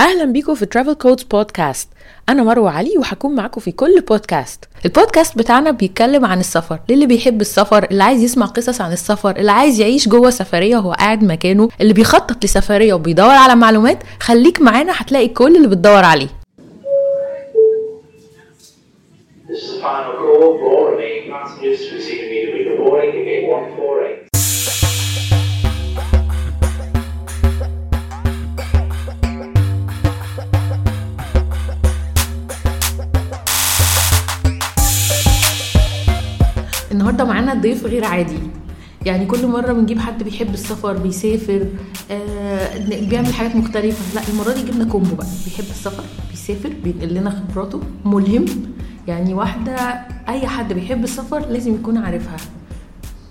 أهلا بيكم في ترافل كودز بودكاست أنا مروة علي وهكون معاكم في كل بودكاست البودكاست بتاعنا بيتكلم عن السفر. للي بيحب السفر اللي عايز يسمع قصص عن السفر اللي عايز يعيش جوه سفرية وهو قاعد مكانه اللي بيخطط لسفرية وبيدور على معلومات خليك معانا هتلاقي كل اللي بتدور عليه. This is the final call. For all remaining passengers immediately boarding ticket 148. النهارده معانا ضيف غير عادي. يعني كل مرة بنجيب حد بيحب السفر بيسافر آه بيعمل حاجات مختلفة. لا المرة دي جبنا combo بقى. بيحب السفر بيسافر بينقل لنا خبراته. ملهم. يعني واحدة أي حد بيحب السفر لازم يكون عارفها.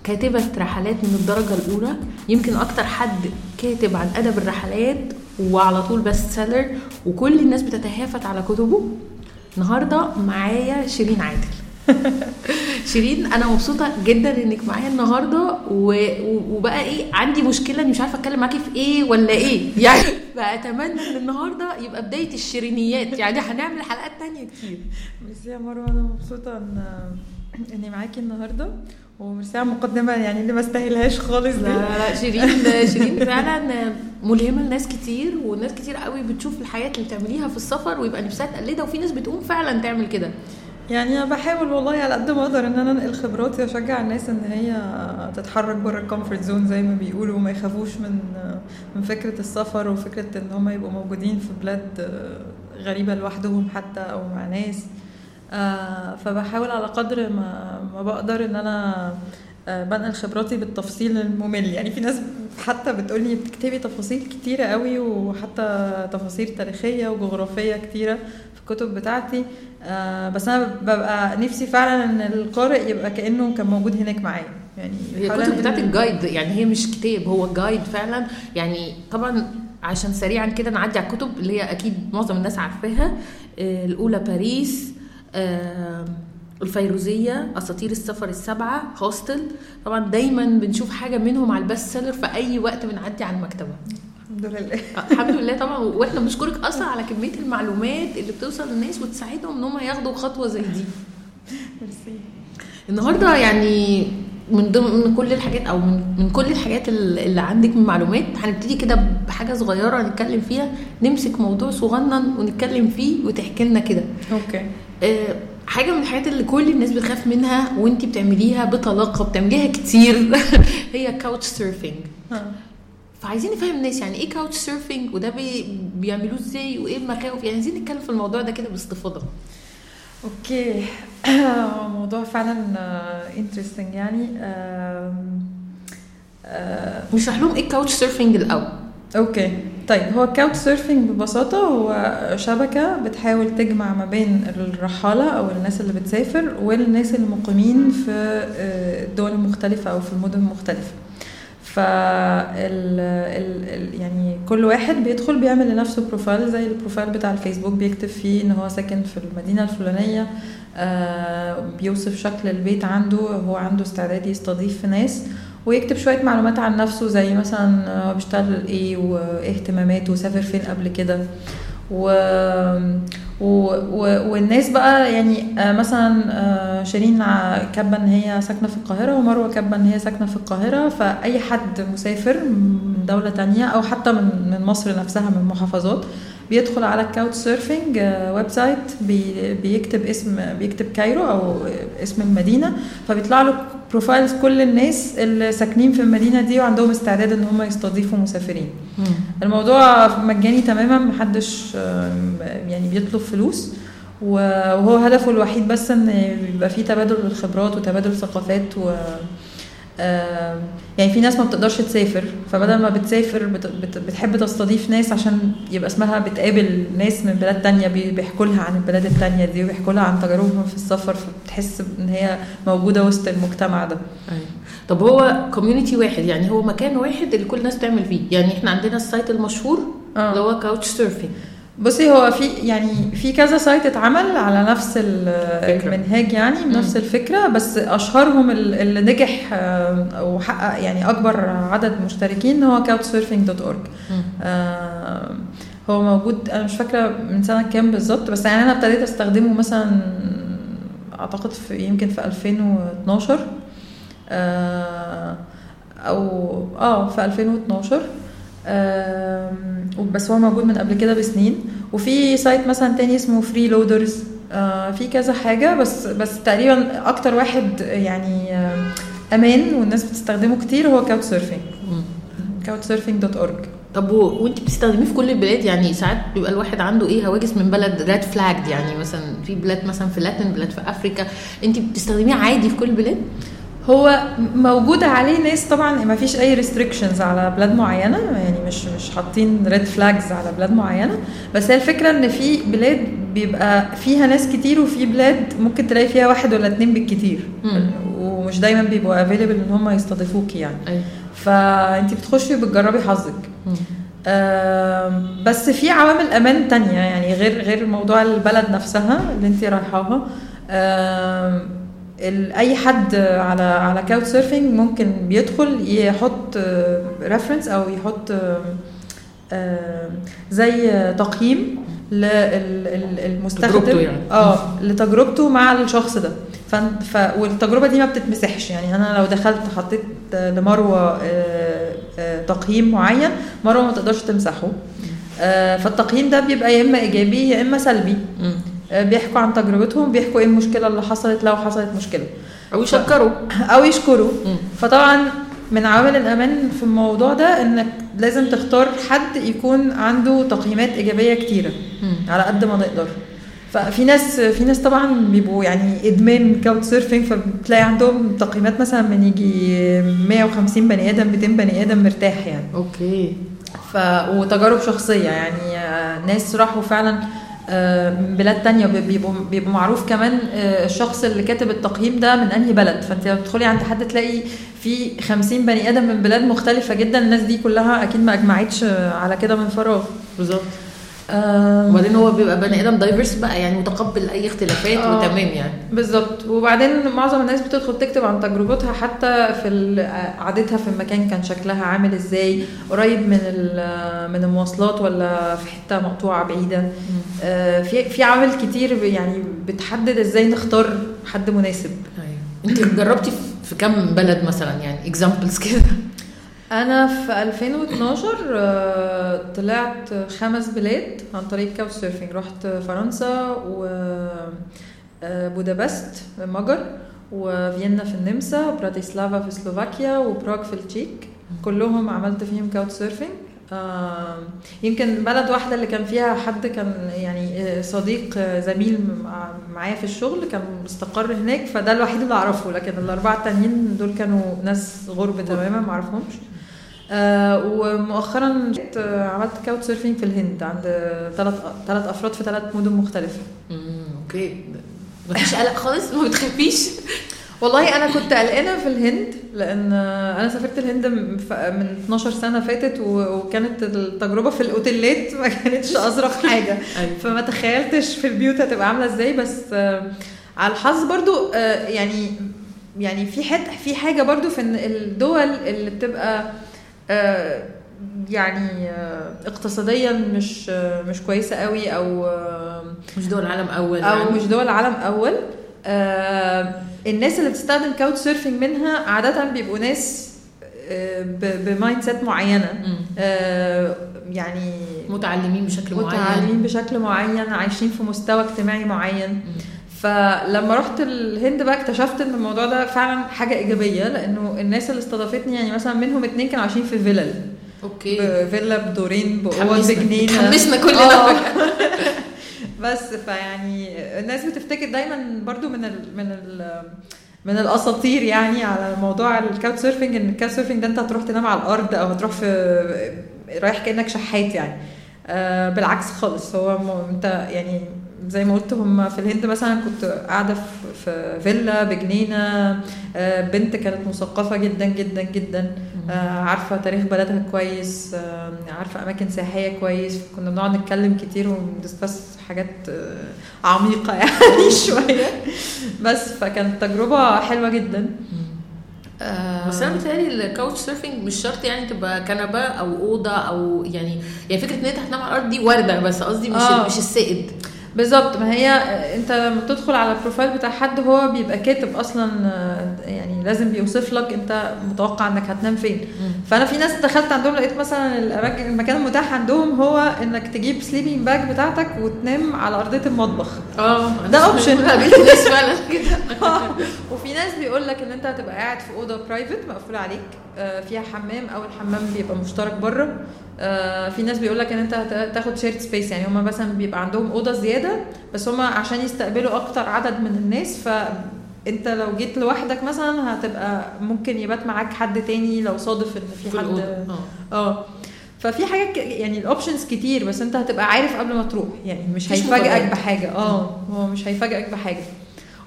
كاتبة رحلات من الدرجة الأولى. يمكن أكتر حد كاتب عن أدب الرحلات وعلى طول best seller وكل الناس بتتهافت على كتبه. النهاردة معايا شيرين عادل. شيرين أنا مبسوطة جدا إنك معايا النهارده و... وبقى إيه عندي مشكلة إني مش عارفة أتكلم معاكي في إيه ولا إيه. يعني فاتمنى إن النهارده يبقى بداية الشيرينيات. يعني هنعمل حلقات تانية كتير. ميرسي يا مروة أنا مبسوطة إن إني معاكي النهارده وميرسي على المقدمه يعني اللي ما استاهلهاش خالص لا دي. لا لا شيرين شيرين فعلا ملهمة لناس كتير وناس كتير قوي بتشوف الحاجات اللي بتعمليها في السفر ويبقى نفسها تقلدها وفي ناس بتقوم فعلا تعمل كده. يعني أنا بحاول والله على قد ما أقدر إن أنا أنقل خبراتي وأشجع الناس إن هي تتحرك بره ال comfort zone زي ما بيقولوا وما يخافوش من من فكرة السفر وفكرة إن هم يبقوا موجودين في بلاد غريبة لوحدهم حتى أو مع ناس. آه، فبحاول على قدر ما ما بقدر إن أنا آه، بنقل خبراتي بالتفصيل الممل. يعني في ناس حتى بتقولي بتكتبي تفاصيل كتيرة قوي وحتى تفاصيل تاريخية وجغرافية كتيرة. في الكتب بتاعتي آه، بس أنا ببقى نفسي فعلا إن القارئ يبقى كأنه كان موجود هناك معايا. يعني هي الكتب أنقل- بتاعت ال guide يعني هي مش كتاب هو guide فعلا. يعني طبعا عشان سريعا كده نعدي على الكتب اللي هي أكيد معظم الناس عارفاها. آه، الأولى باريس آه، الفيروزية أساطير السفر السبعة hostel. طبعا دايما بنشوف حاجة منهم على ال best seller في أي وقت بنعدي على المكتبة. الحمد لله. الحمد لله طبعا وإحنا بنشكرك أصلا على كمية المعلومات اللي بتوصل للناس وتساعدهم إن هم ياخدوا خطوة زي دي. ميرسي. النهارده يعني من ضمن كل الحاجات أو من, من كل الحاجات ال- اللي عندك من معلومات هنبتدي كده بحاجة صغيرة نتكلم فيها نمسك موضوع صغنن ونتكلم فيه وتحكي لنا كده. okay. آه، حاجة من الحاجات اللي كل الناس بتخاف منها وإنتي بتعمليها بطلاقة بتعمليها كتير هي couch surfing آه. فعايزين نفهم الناس يعني إيه couch surfing وده بي بيعملوه إزاي وإيه المخاوف؟ يعني عايزين نتكلم في الموضوع ده كده باستفاضة. okay. موضوع فعلا interesting يعني. آم، آه، نشرح لهم إيه couch surfing الأول. okay. طيب هو ال couch surfing ببساطة هو شبكة بتحاول تجمع ما بين الرحالة أو الناس اللي بتسافر والناس المقيمين في آه، الدول المختلفة أو في المدن المختلفة ال يعني كل واحد بيدخل بيعمل لنفسه profile زي ال profile بتاع الفيسبوك بيكتب فيه إن هو ساكن في المدينة الفلانية آه بيوصف شكل البيت عنده هو عنده استعداد يستضيف ناس ويكتب شوية معلومات عن نفسه زي مثلا هو بيشتغل إيه وإيه اهتماماته وسافر فين قبل كده و... و... و... والناس بقى يعني آه، مثلا آه، شيرين كاتبة إن هي ساكنة في القاهرة ومروة كاتبة إن هي ساكنة في القاهرة فأي حد مسافر من دولة تانية أو حتى من من مصر نفسها من المحافظات بيدخل على ال couch surfing website بي... بيكتب اسم بيكتب Cairo أو اسم المدينة فبيطلع له profiles كل الناس اللي ساكنين في المدينة دي وعندهم استعداد إن هم يستضيفوا مسافرين. الموضوع مجاني تماما محدش يعني بيطلب فلوس وهو هدفه الوحيد بس إن يبقى فيه تبادل الخبرات وتبادل ثقافات و يعني في ناس ما بتقدرش تسافر فبدل ما بتسافر بت- بت- بتحب تستضيف ناس عشان يبقى اسمها بتقابل ناس من بلاد تانية بي- بيحكوا لها عن البلاد التانية دي وبيحكوا لها عن تجاربهم في السفر فبتحس إن هي موجودة وسط المجتمع ده أيوة. طب هو community واحد يعني هو مكان واحد اللي كل الناس تعمل فيه يعني إحنا عندنا ال site المشهور آه. اللي هو couch surfing بصي هو في يعني في كذا site اتعمل على نفس. المنهاج يعني بنفس الفكرة بس أشهرهم ال- اللي نجح آه، وحقق يعني أكبر عدد مشتركين هو couchsurfing.org آه، هو موجود أنا مش فاكرة من سنة كام بالظبط بس يعني أنا ابتديت أستخدمه مثلا أعتقد في يمكن في 2012 آه، أو آه في 2012 آم، بس هو موجود من قبل كده بسنين. وفي site مثلا تاني اسمه freeloaders في كذا حاجة بس بس تقريبا أكتر واحد يعني آه، أمان والناس بتستخدمه كتير هو كاوت سيرفينج مم. كاوت سيرفينج دوت اورج طب. وانت بتستخدميه في كل البلاد؟ يعني ساعات بيبقى الواحد عنده إيه هواجس من بلد red flag يعني مثلا في بلاد مثلا في Latin بلاد في افريكا انت بتستخدميه عادي في كل البلاد؟ هو موجود عليه ناس طبعا ما فيش أي restrictions على بلاد معينة يعني مش مش حاطين red flags على بلاد معينة. بس هي الفكرة إن في بلاد بيبقى فيها ناس كتير وفي بلاد ممكن تلاقي فيها واحد ولا اتنين بالكتير. ومش دايما بيبقوا available إن هم يستضيفوكي يعني. أيوه فانت بتخشي وبتجربي حظك. آم، بس في عوامل أمان تانية يعني غير غير موضوع البلد نفسها اللي انت رايحاها. ال- أي حد على على Couchsurfing ممكن بيدخل يحط reference أو يحط آم، آم، زي تقييم للمستخدم يعني. آه لتجربته مع الشخص ده. ف... والتجربة دي ما بتتمسحش. يعني أنا لو دخلت حطيت لمروة آه، آه، تقييم معين مروة ما تقدرش تمسحه. آه، فالتقييم ده بيبقى يا إما إيجابي يا إما سلبي. آه، بيحكوا عن تجربتهم بيحكوا إيه المشكلة اللي حصلت لو حصلت مشكلة. أو يشكروا. أو يشكروا. مم. فطبعا من عوامل الأمان في الموضوع ده إنك لازم تختار حد يكون عنده تقييمات إيجابية كتيرة مم. على قد ما نقدر. ففي ناس في ناس طبعا بيبقوا يعني إدمان Couchsurfing فبتلاقي عندهم تقييمات مثلا من يجي 150 بني آدم 200 بني آدم مرتاح يعني. أوكي. ف وتجارب شخصية يعني آه، ناس راحوا فعلا آه، بلاد تانية بي- بيبقوا معروف كمان آه، الشخص اللي كاتب التقييم ده من أنهي بلد. فأنت لما بتدخلي عند حد تلاقي في 50 بني آدم من بلاد مختلفة جدا. الناس دي كلها أكيد ما أجمعتش آه، على كده من فراغ. بالظبط. وبعدين هو بيبقى بني آدم diverse بقى يعني متقبل أي اختلافات آه. وتمام يعني. بالظبط. وبعدين معظم الناس بتدخل تكتب عن تجربتها حتى في قعدتها في المكان كان شكلها عامل إزاي قريب من من المواصلات ولا في حتة مقطوعة بعيدة. آه، في في عوامل كتير يعني بتحدد إزاي نختار حد مناسب. أيوه. انت جربتي في- في كم بلد مثلا يعني؟ examples كده. أنا في 2012 آه، طلعت خمس بلاد عن طريق Couchsurfing رحت فرنسا و آه، بودابست مجر وفيينا في النمسا وبراتيسلافا في سلوفاكيا وبراغ في التشيك. كلهم عملت فيهم surfing آه، يمكن بلد واحدة اللي كان فيها حد كان يعني صديق زميل مع- معايا في الشغل كان مستقر هناك فده الوحيد اللي أعرفه. لكن الأربعة التانيين دول كانوا ناس غرب تماما ما أعرفهمش. ومؤخرا جيت، آه، عملت Couchsurfing في الهند عند ثلاث ثلاث أفراد في ثلاث مدن مختلفة. أوكي. مفيش قلق خالص؟ ما بتخافيش؟ والله أنا كنت قلقانة في الهند لأن آه، أنا سافرت الهند من ف- من 12 سنة فاتت وكانت التجربة في الأوتيلات ما كانتش اظرف حاجة. أيوه. فما تخيلتش في البيوت هتبقى عاملة إزاي بس آه، على الحظ برضو آه، يعني يعني في حد في حاجة برضو في إن الدول اللي بتبقى آه، يعني آه، اقتصاديا مش آه، مش كويسة قوي أو آه، مش دول عالم أول أو يعني. مش دول عالم أول آه، الناس اللي بتستخدم Couchsurfing منها عادة بيبقوا ناس آه، ب mindset معينة. آه، يعني متعلمين بشكل معين متعلمين بشكل معين عايشين في مستوى اجتماعي معين مم. فلما رحت الهند بقى اكتشفت إن الموضوع ده فعلا حاجة إيجابية لأنه الناس اللي استضافتني يعني مثلا منهم اتنين كانوا عايشين في فيلل. أوكي. فيلا بدورين باوض بجنينه حمسنا آه. كلنا بس فيعني الناس بتفتكر دايما برضو من ال من ال من الأساطير يعني على موضوع ال Couchsurfing إن ال Couchsurfing ده أنت هتروح تنام على الأرض أو هتروح في رايح كأنك شحات يعني. آه بالعكس خالص هو أنت يعني زي ما قلت هم في الهند مثلا كنت قاعدة في- في فيلا بجنينة آه بنت كانت مثقفة جدا جدا جدا. آه، عارفة تاريخ بلدها كويس آه، عارفة أماكن سياحية كويس. كنا بنقعد نتكلم كتير ون discuss حاجات عميقة يعني شوية. بس فكانت تجربة حلوة جدا. بس أنا بتهيألي ال Couchsurfing مش شرط يعني تبقى كنبة أو أوضة أو يعني يعني فكرة إن أنت هتنام على الأرض دي وارده بس قصدي مش آه. مش السائد. بالظبط ما هي انت لما بتدخل على ال profile بتاع حد هو بيبقى كاتب أصلا يعني لازم بيوصف لك أنت متوقع إنك هتنام فين. فأنا في ناس دخلت عندهم لقيت مثلا المكان المتاح عندهم هو إنك تجيب sleeping bag بتاعتك وتنام على أرضية المطبخ. آه. ده ناس فعلا كده. وفي ناس بيقول لك إن أنت هتبقى قاعد في أوضة private مقفولة عليك آه، فيها حمام أو الحمام بيبقى مشترك بره. في ناس بيقول لك إن أنت هت- تاخد shared space يعني هم مثلا بيبقى عندهم أوضة زيادة بس هم عشان يستقبلوا أكتر عدد من الناس فانت لو جيت لوحدك مثلا هتبقى ممكن يبات معاك حد تاني لو صادف إن في في حد. الأوضة. آه. ففي حاجات يعني ال options كتير بس أنت هتبقى عارف قبل ما تروح. يعني مش هيفاجئك. بحاجة. آه. هو مش هيفاجئك بحاجة.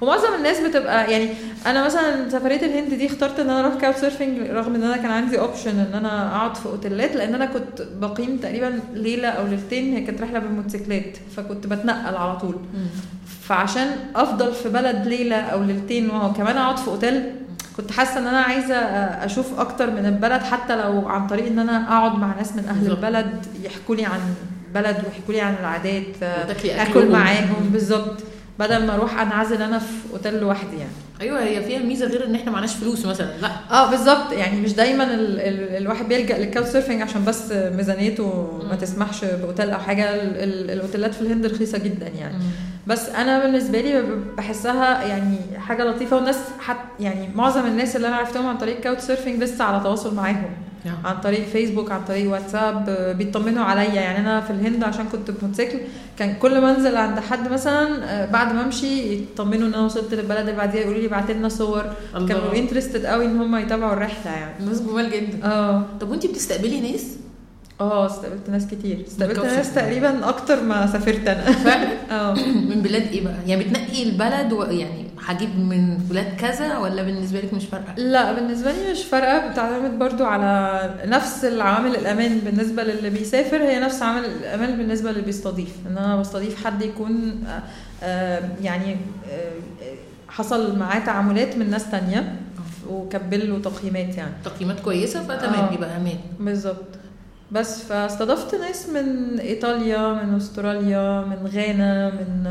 ومعظم الناس بتبقى يعني أنا مثلا سفرية الهند دي اخترت إن أنا أروح Couchsurfing رغم إن أنا كان عندي option إن أنا أقعد في أوتيلات لأن أنا كنت بقيم تقريبا ليلة أو ليلتين هي كانت رحلة بالموتوسيكلات فكنت بتنقل على طول فعشان أفضل في بلد ليلة أو ليلتين وكمان أقعد في أوتيل كنت حاسة إن أنا عايزة أشوف أكتر من البلد حتى لو عن طريق إن أنا أقعد مع ناس من أهل. البلد يحكوا لي عن بلد ويحكوا لي عن العادات آكل. معاهم بالظبط بدل ما أروح انعزل أنا في اوتيل لوحدي يعني. أيوه هي فيها ميزة غير ان إحنا معناش فلوس مثلا لا. آه بالظبط. يعني مش دايما ال ال الواحد بيلجأ لل Couchsurfing عشان بس ميزانيته ما. تسمحش بأوتيل أو حاجة. ال ال الأوتيلات في الهند رخيصة جدا يعني. بس أنا بالنسبة لي بحسها يعني حاجة لطيفة والناس حت يعني معظم الناس اللي أنا عرفتهم عن طريق couch surfing لسه على تواصل معاهم. عن طريق فيسبوك عن طريق واتساب آه، بيطمنوا عليا. يعني أنا في الهند عشان كنت بموتوسيكل كان كل ما أنزل عند حد مثلا آه، بعد ما أمشي يطمنوا إن أنا وصلت للبلد اللي بعديها يقولوا لي بعت لنا صور. الله. كانوا interested قوي إن هم يتابعوا الرحلة يعني. الناس جمال جدا. آه. طب وأنتي بتستقبلي ناس؟ آه استقبلت ناس كتير. استقبلت. ناس تقريبا أكتر ما سافرت أنا. آه. من بلاد إيه بقى؟ يعني بتنقي البلد و... يعني هجيب من بلاد كذا ولا بالنسبة لك مش فارقة؟ لا بالنسبة لي مش فارقة. بتعتمد برضو على نفس العوامل الأمان بالنسبة للي بيسافر. هي نفس عامل الأمان بالنسبة للي بيستضيف. إن أنا بستضيف حد يكون آه، آه، يعني آه، حصل معاه تعاملات من ناس تانية وكبل له تقييمات يعني. تقييمات كويسة فتمام آه. يبقى أمان. بالظبط. بس فاستضفت ناس من إيطاليا من أستراليا من غانا من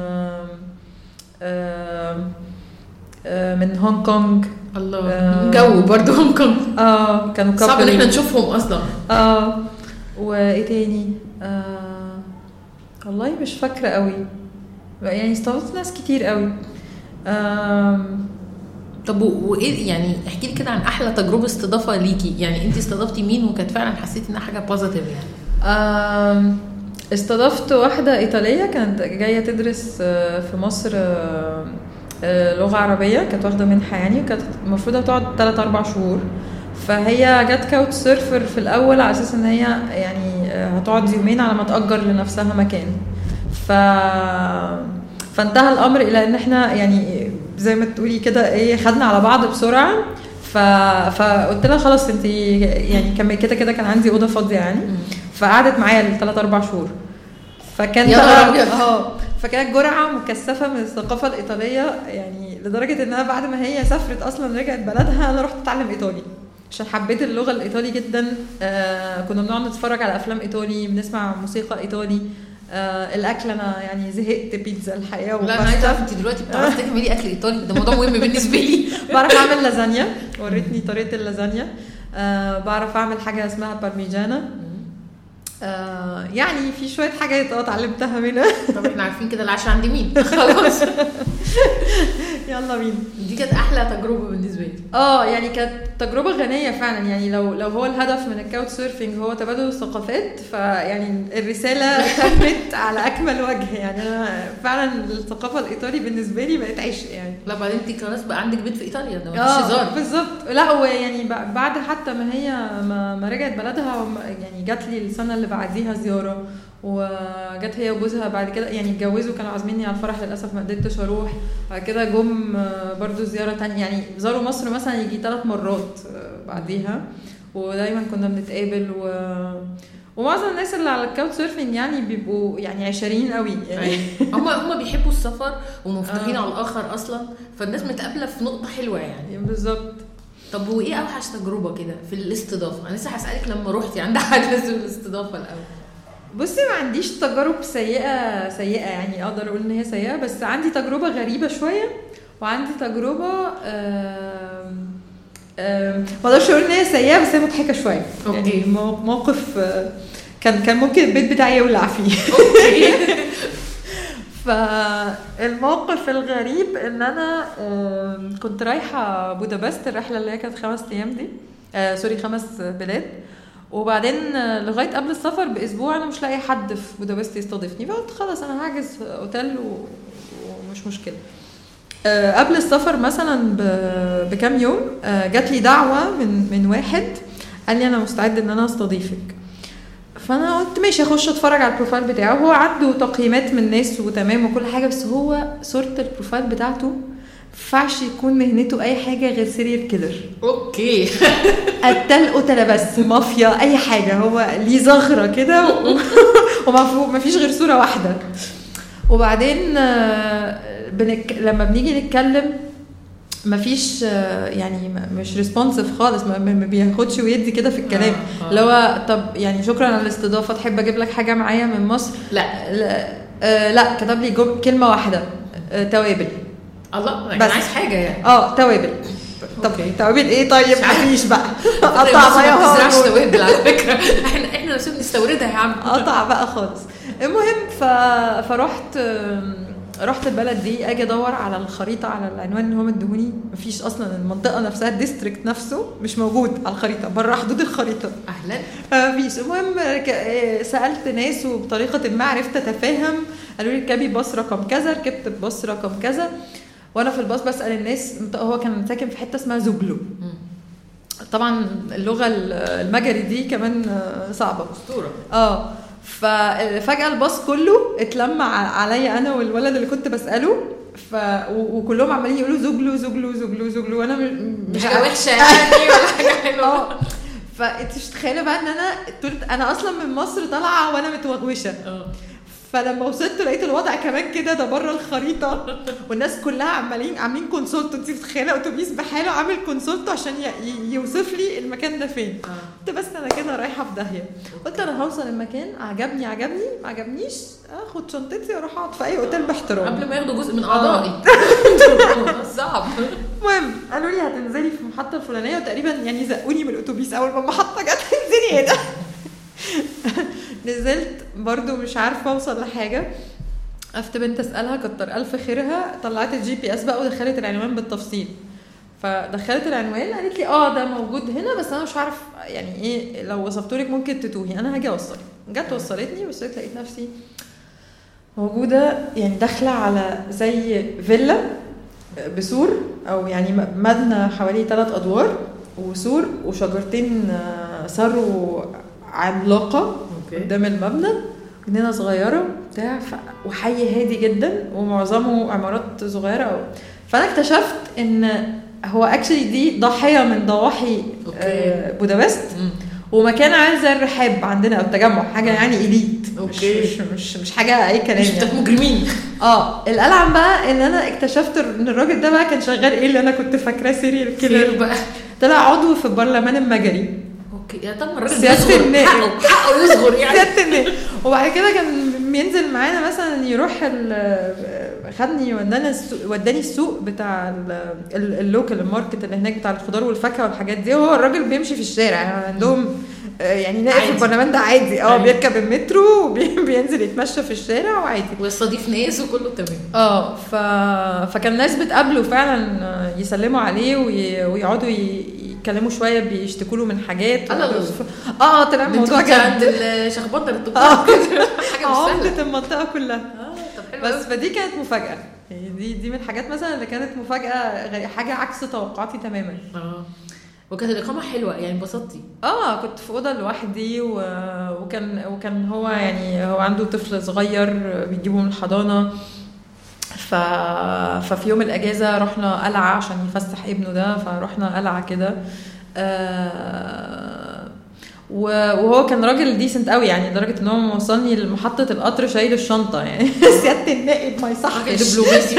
من هونج كونج الله. آه. جو برضه هونج كونج آه كانوا صعب إن. إحنا نشوفهم أصلا. آه وإيه تاني؟ آه والله مش فاكرة قوي. يعني استضفت ناس كتير قوي. آم، طب وايه يعني احكي لي كده عن أحلى تجربة استضافة ليكي. يعني انت استضفتي مين وكانت فعلا حسيتي إنها حاجة positive يعني؟ استضفت واحدة إيطالية كانت جاية تدرس آه، في مصر آه، آه، لغة عربية كانت واخدة منحة يعني كانت المفروض هتقعد 3 أربع شهور. فهي جت couch surfer في الأول على أساس إن هي يعني هتقعد يومين على ما تأجر لنفسها مكان. ف فانتهى الأمر إلى إن إحنا يعني زي ما تقولي كده إيه خدنا على بعض بسرعة. ف... فقلت لها خلاص انت يعني كان كده كده كان عندي أوضة فاضية يعني. فقعدت معايا الثلاث أربع شهور. فكان. آه فكانت جرعة مكثفة من الثقافة الإيطالية يعني لدرجة إنها بعد ما هي سافرت أصلا رجعت بلدها أنا رحت أتعلم إيطالي. عشان حبيت اللغة الإيطالي جدا. آه كنا بنقعد نتفرج على أفلام إيطالي بنسمع موسيقى إيطالي. آه الأكل أنا يعني زهقت بيتزا الحقيقة لا أنا عايزة أعرف أنت دلوقتي بتعرفي تعملي أكل إيطالي؟ ده موضوع مهم بالنسبة لي. بعرف أعمل لازانيا. وريتني طريقة اللازانيا. آه بعرف أعمل حاجة اسمها بارميجانا آه يعني في شوية حاجات أه اتعلمتها منها. طب إحنا عارفين كده العشاء عند مين؟ خلاص. يلا بينا. دي كانت أحلى تجربة بالنسبة لي. آه يعني كانت تجربة غنية فعلا. يعني لو لو هو الهدف من ال couch surfing هو تبادل الثقافات فيعني الرسالة تمت على أكمل وجه. يعني أنا فعلا الثقافة الإيطالي بالنسبة لي بقت عشق يعني. لا بعدين انت خلاص بقى عندك بيت في إيطاليا ده مفيش آه هزار. بالظبط. لا هو يعني بعد حتى ما هي ما, ما رجعت بلدها يعني جات لي السنة اللي بعديها زيارة. وجت هي وجوزها بعد كده يعني اتجوزوا كانوا عازميني على الفرح للأسف ما قدرتش أروح. بعد كده جم آه، برضو زيارة تانية يعني زاروا مصر مثلا يجي ثلاث مرات آه، بعديها. ودايما كنا بنتقابل و ومعظم الناس اللي على ال couch surfing يعني بيبقوا يعني عشريين قوي. يعني هم هم بيحبوا السفر ومفتوحين آه. على الآخر أصلا فالناس متقابلة في نقطة حلوة يعني. بالظبط. طب وإيه أوحش تجربة كده في الاستضافة؟ أنا لسه هسألك لما روحتي عند حد في الاستضافة الأول. بصي ما عنديش تجارب سيئة سيئة يعني أقدر أقول إن هي سيئة بس عندي تجربة غريبة شوية وعندي آم، ما أقدرش أقول إن هي سيئة بس هي مضحكة شوية. أوكي. يعني مو- موقف آه، كان كان ممكن البيت بتاعي يولع فيه. okay. فالموقف الغريب إن أنا كنت رايحة بودابست الرحلة اللي هي كانت خمس أيام دي آه sorry خمس بلاد. وبعدين لغاية قبل السفر بأسبوع أنا مش لاقي حد في بودابست يستضيفني. فقلت خلاص أنا هحجز أوتيل و- ومش مشكلة. آه، قبل السفر مثلا ب- بكام يوم آه، جات لي دعوة من من واحد. قال لي أنا مستعد إن أنا أستضيفك. فأنا قلت ماشي اخش أتفرج على ال profile بتاعه. هو عنده تقييمات من ناس وتمام وكل حاجة بس هو صورة ال profile بتاعته ينفعش يكون مهنته أي حاجة غير serial killer okay. قتال قتلة بس مافيا أي حاجة. هو ليه زغره كده وما فيش غير صورة واحدة. وبعدين آه، بنك... لما بنيجي نتكلم مفيش آه، يعني مش ريسبونسيف خالص ما بياخدش ويدي كده في الكلام. آه، آه. اللي هو طب يعني شكرا على الاستضافة تحب أجيب لك حاجة معايا من مصر؟ لا. لا, آه لا كتب لي كلمة واحدة آه توابل. الله بس. أنا عايز حاجة يعني. آه توابل. طب. توابل إيه طيب. مفيش بقى. قطع ما بتزرعش هون. توابل على فكرة. إحنا إحنا نفسنا نستوردها يا عم. قطع بقى خالص. المهم ف... فرحت رحت البلد دي أجي أدور على الخريطة على العنوان اللي هو مديهوني مفيش أصلا المنطقة نفسها ال district نفسه مش موجود على الخريطة بره حدود الخريطة. أهلا. مفيش. المهم آه، سألت ناس وبطريقة ما عرفت أتفاهم. قالوا لي اركبي باص رقم كذا ركبت الباص رقم كذا. وأنا في الباص بسأل الناس هو كان ساكن في حتة اسمها زوجلو. طبعا اللغة المجري دي كمان آه، صعبة. أسطورة. آه ففجاه الباص كله اتلم عليا أنا والولد اللي كنت بسأله ف وكلهم عمالين يقولوا زوجلو زوجلو زوجلو زوجلو وأنا مش وحشة يعني ولا حاجة حلوة. آه فانت مش بقى إن أنا أنا أصلا من مصر طالعة وأنا متوغوشه آه. فلما وصلت لقيت الوضع كمان كده ده بره الخريطة. والناس كلها عمالين عاملين consult انت متخيلة أتوبيس بحاله عامل consult عشان يوصف لي المكان ده فين؟ آه. قلت بس أنا كده رايحة في داهية. قلت أنا هوصل المكان عجبني عجبني ما عجبنيش آخد شنطتي وأروح أقعد في أي أوتيل باحترام. قبل ما ياخدوا جزء من أعضائي. صعب. المهم قالوا لي هتنزلي في المحطه الفلانية وتقريبا يعني زقوني من الأتوبيس أول ما المحطة جت. انزلي هنا. نزلت برضو مش عارفة أوصل لحاجة. وقفت بنت أسألها كتر ألف خيرها طلعت ال GPS بقى ودخلت العنوان بالتفصيل. فدخلت العنوان قالت لي آه ده موجود هنا بس أنا مش عارف يعني إيه لو وصفته لك ممكن تتوهي. أنا هاجي اوصلك جت وصلتني بس لقيت نفسي موجودة يعني داخلة على زي فيلا بسور أو يعني مبنى حوالي ثلاث أدوار وسور وشجرتين آه، ثرو عملاقة okay قدام المبنى جنينة صغيرة بتاع ف- وحي هادي جدا ومعظمه عمارات صغيرة أو فأنا اكتشفت إن هو actually دي ضاحية من ضواحي. آه، بودابست. ومكان عامل زي الرحاب عندنا أو التجمع حاجة يعني elite مش okay. مش مش, مش حاجة أي كلام مش يعني. مجرمين. آه الألعن بقى إن أنا اكتشفت إن الراجل ده بقى كان شغال إيه اللي أنا كنت فاكراه serial killer بقى. طلع عضو في البرلمان المجري. okay يا طب الراجل النائب. حقه حقه يصغر يعني سيادة النائب. وبعد كده كان بينزل معانا مثلا يروح خدني وداني السوق وداني السوق بتاع ال- ال- ال local ال market اللي هناك بتاع الخضار والفاكهة والحاجات دي وهو الراجل بيمشي في الشارع يعني عندهم يعني نائب في. البرلمان ده عادي آه. بيركب المترو وبينزل يتمشى في الشارع وعادي ويستضيف ناس وكله تمام آه ف... فكان ناس بتقابله فعلا يسلموا عليه وي... ويقعدوا ي... يتكلموا شوية بيشتكوا له من حاجات. آه طلع الموضوع جد. الشخبطة آه. الطباخ حاجة مش سهلة. عمدة المنطقة كلها. آه طب حلو بس فدي كانت مفاجأة. يعني دي دي من الحاجات مثلا اللي كانت مفاجأة حاجة عكس توقعاتي تماما. آه. وكانت الإقامة حلوة يعني انبسطتي. آه كنت في أوضة لوحدي و... وكان وكان هو يعني هو عنده طفل صغير بيجيبه من الحضانة. ف... ففي يوم الأجازة رحنا قلعة عشان يفسح ابنه ده فرحنا قلعة كده. آه... وهو كان راجل decent قوي يعني لدرجة إن هو موصلني لمحطة القطر شايل الشنطة يعني. سيادة النائب ما يصحش. دبلوماسي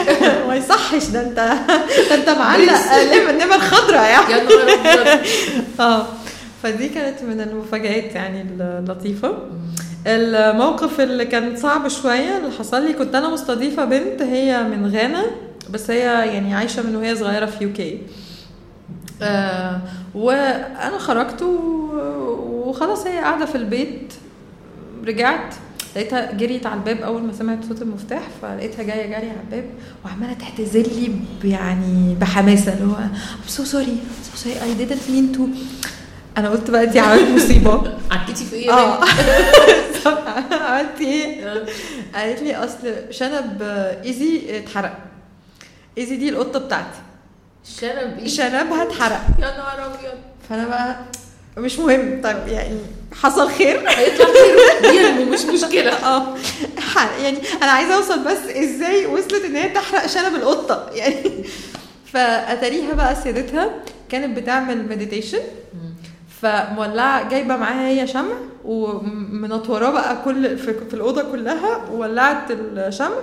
ما يصحش. ده انت ده انت معلق نمر خضراء يعني. يا نهار أبيض. آه فدي كانت من المفاجآت يعني اللطيفة الموقف اللي كان صعب شوية اللي حصل لي كنت أنا مستضيفة بنت هي من غانا بس هي يعني عايشة من وهي صغيرة في UK آه وأنا خرجت وخلاص هي قاعدة في البيت. رجعت لقيتها جريت على الباب أول ما سمعت صوت المفتاح فلقيتها جاية جري على الباب وعمالة تعتذر لي يعني بحماسة اللي هو I'm so sorry I'm so sorry I didn't mean to. أنا قلت بقى دي عملت مصيبة. عكيتي في إيه آه؟ عملت إيه؟ قالت لي أصل شنب إيزي اتحرق. إيزي دي القطة بتاعتي. شنب إيه شنبها اتحرق يا نهار أبيض. فأنا بقى مش مهم. طيب يعني حصل خير. هيطلع خير. مش مشكلة. آه. يعني أنا عايزة أوصل بس إزاي وصلت إن هي تحرق شنب القطة؟ يعني فأتاريها بقى سيدتها. كانت بتعمل مديتيشن فمولعه جايبة معاها هي شمع ومنطوراه بقى كل في, في الأوضة كلها وولعت الشمع.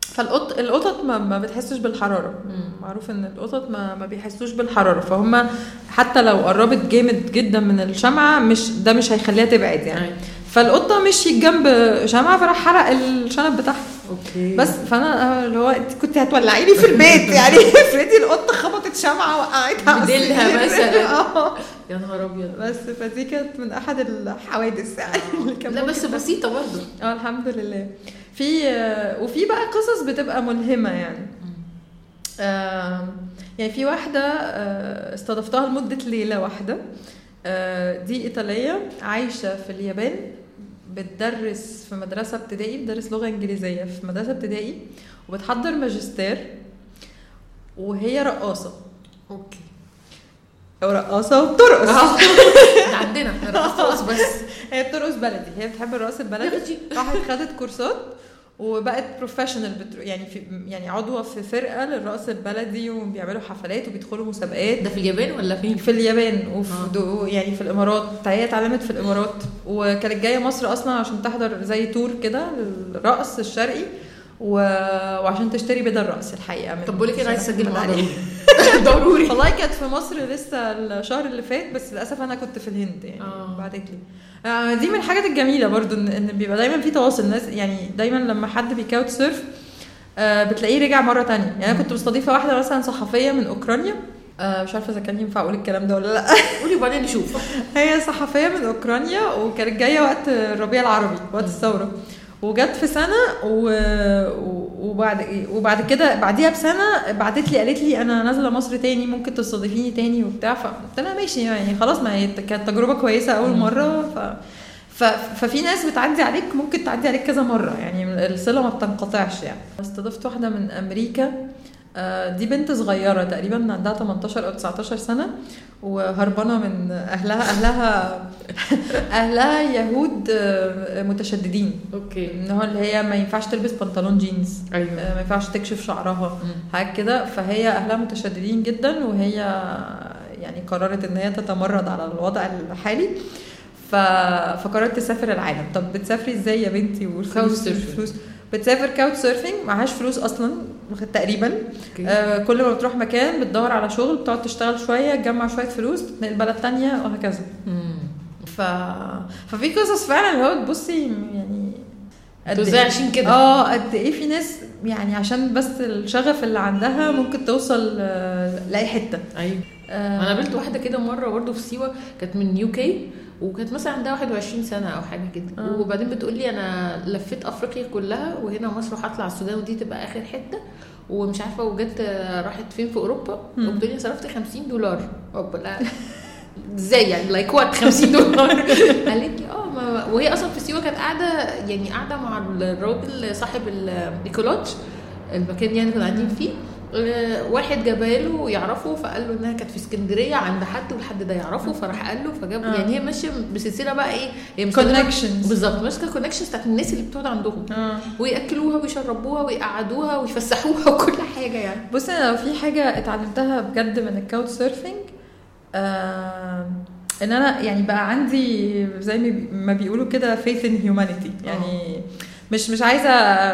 فالقط القطط ما, ما بتحسش بالحرارة. معروف إن القطط ما, ما بيحسوش بالحرارة. فهم حتى لو قربت جامد جدا من الشمعه مش ده مش هيخليها تبعد يعني. أيوة. فالقطة مشيت جنب شمعه فراح حرق الشنب بتاعها. أوكي. بس فأنا اللي هو انت كنت هتولعيني في البيت يعني. افرضي القطة خبطت شمعة وقعتها بديلها. مثلا. يا نهار أبيض. بس فدي كانت من أحد الحوادث يعني اللي كان لا بس بسيطة برضه. آه الحمد لله. في آه، وفي بقى قصص بتبقى ملهمة يعني. آه، يعني في واحدة آه، استضفتها لمدة ليلة واحدة. آه، دي إيطالية عايشة في اليابان بتدرس في مدرسة ابتدائي بتدرس لغة إنجليزية في مدرسة ابتدائي وبتحضر ماجستير وهي رقاصة. أوكي. أو رقاصه وبترقص ده عندنا رقص بس. هي بترقص بلدي. هي بتحب الرقص البلدي. راحت خدت كورسات وبقت professional بتر... يعني في يعني عضوة في فرقة للرقص البلدي وبيعملوا حفلات وبيدخلوا مسابقات. ده في اليابان ولا فين؟ في اليابان وفي آه. دو يعني في الإمارات. هي اتعلمت في الإمارات. وكانت جاية مصر أصلا عشان تحضر زي tour كده للرقص الشرقي و... وعشان تشتري بدل رقص الحقيقة من طب بقول لك أنا عايز أسجل عليه. ضروري. والله كانت في مصر لسه الشهر اللي فات بس للأسف أنا كنت في الهند يعني آه. بعتت لي. آه، دي من الحاجات الجميلة برضو ان بيبقى دايما في تواصل ناس يعني دايما لما حد بي couchsurf آه، بتلاقيه رجع مرة تانية. يعني أنا كنت مستضيفة واحدة مثلا صحفية من أوكرانيا مش عارفة إذا كان ينفع أقول الكلام ده ولا لأ. قولي وبعدين نشوف. هي صحفية من أوكرانيا وكانت جاية وقت الربيع العربي وقت الثورة. وجت في سنة و... وبعد وبعد كده بعديها بسنة بعتت لي قالت لي أنا نازلة مصر تاني ممكن تستضيفيني تاني وبتاع فقلت لها ماشي يعني خلاص ما هي كانت تجربة كويسة أول مرة ف... ف... ففي ناس بتعدي عليك ممكن تعدي عليك كذا مرة يعني الصلة ما بتنقطعش يعني. استضفت واحدة من أمريكا دي بنت صغيرة تقريبا عندها 18 أو 19 سنة وهربانة من أهلها. أهلها أهلها يهود آه، متشددين. okay. إن هو اللي هي ما ينفعش تلبس بنطلون جينز. آه، ما ينفعش تكشف شعرها. حاجة كده. فهي أهلها متشددين جدا وهي يعني قررت إن هي تتمرد على الوضع الحالي. ف... فقررت تسافر العالم. طب بتسافري إزاي يا بنتي؟ والفلوس. الفلوس بتسافر couchsurfing معهاش فلوس أصلا. تقريبا. آه كل ما بتروح مكان بتدور على شغل بتقعد تشتغل شوية تجمع شوية فلوس تتنقل بلد تانية وهكذا. ف... ففي قصص فعلا اللي هو تبصي يعني قد إيه- عشان كده. آه قد إيه في ناس يعني عشان بس الشغف اللي عندها ممكن توصل آه، لأي حتة. أيوه. آه، أنا قابلت واحدة كده مرة برضه في سيوة كانت من UK. وكانت مثلا عندها 21 سنة أو حاجة كده. آه. وبعدين بتقول لي أنا لفيت أفريقيا كلها وهنا مصر وهطلع السودان ودي تبقى آخر حتة. ومش عارفة وجت راحت فين في أوروبا. وبتقول لي صرفت 50 دولار. لا. إزاي يعني؟ like what 50 دولار. قالت لي آه وهي أصلا في سيوة كانت قاعدة يعني قاعدة مع الراجل صاحب ال ecolodge المكان يعني كنا قاعدين فيه. واحد جاباله يعرفه فقال له إنها كانت في اسكندرية عند حد والحد ده يعرفه فراح قال له فجاب آه. يعني هي ماشية بسلسلة بقى إيه هي Connections. بالظبط ماسكة connections بتاعت الناس اللي بتقعد عندهم آه. ويأكلوها ويشربوها ويقعدوها ويفسحوها وكل حاجة يعني بصي أنا في حاجة اتعلمتها بجد من ال couchsurfing آه إن أنا يعني بقى عندي زي ما بي- ما بيقولوا كده faith in humanity يعني مش مش عايزة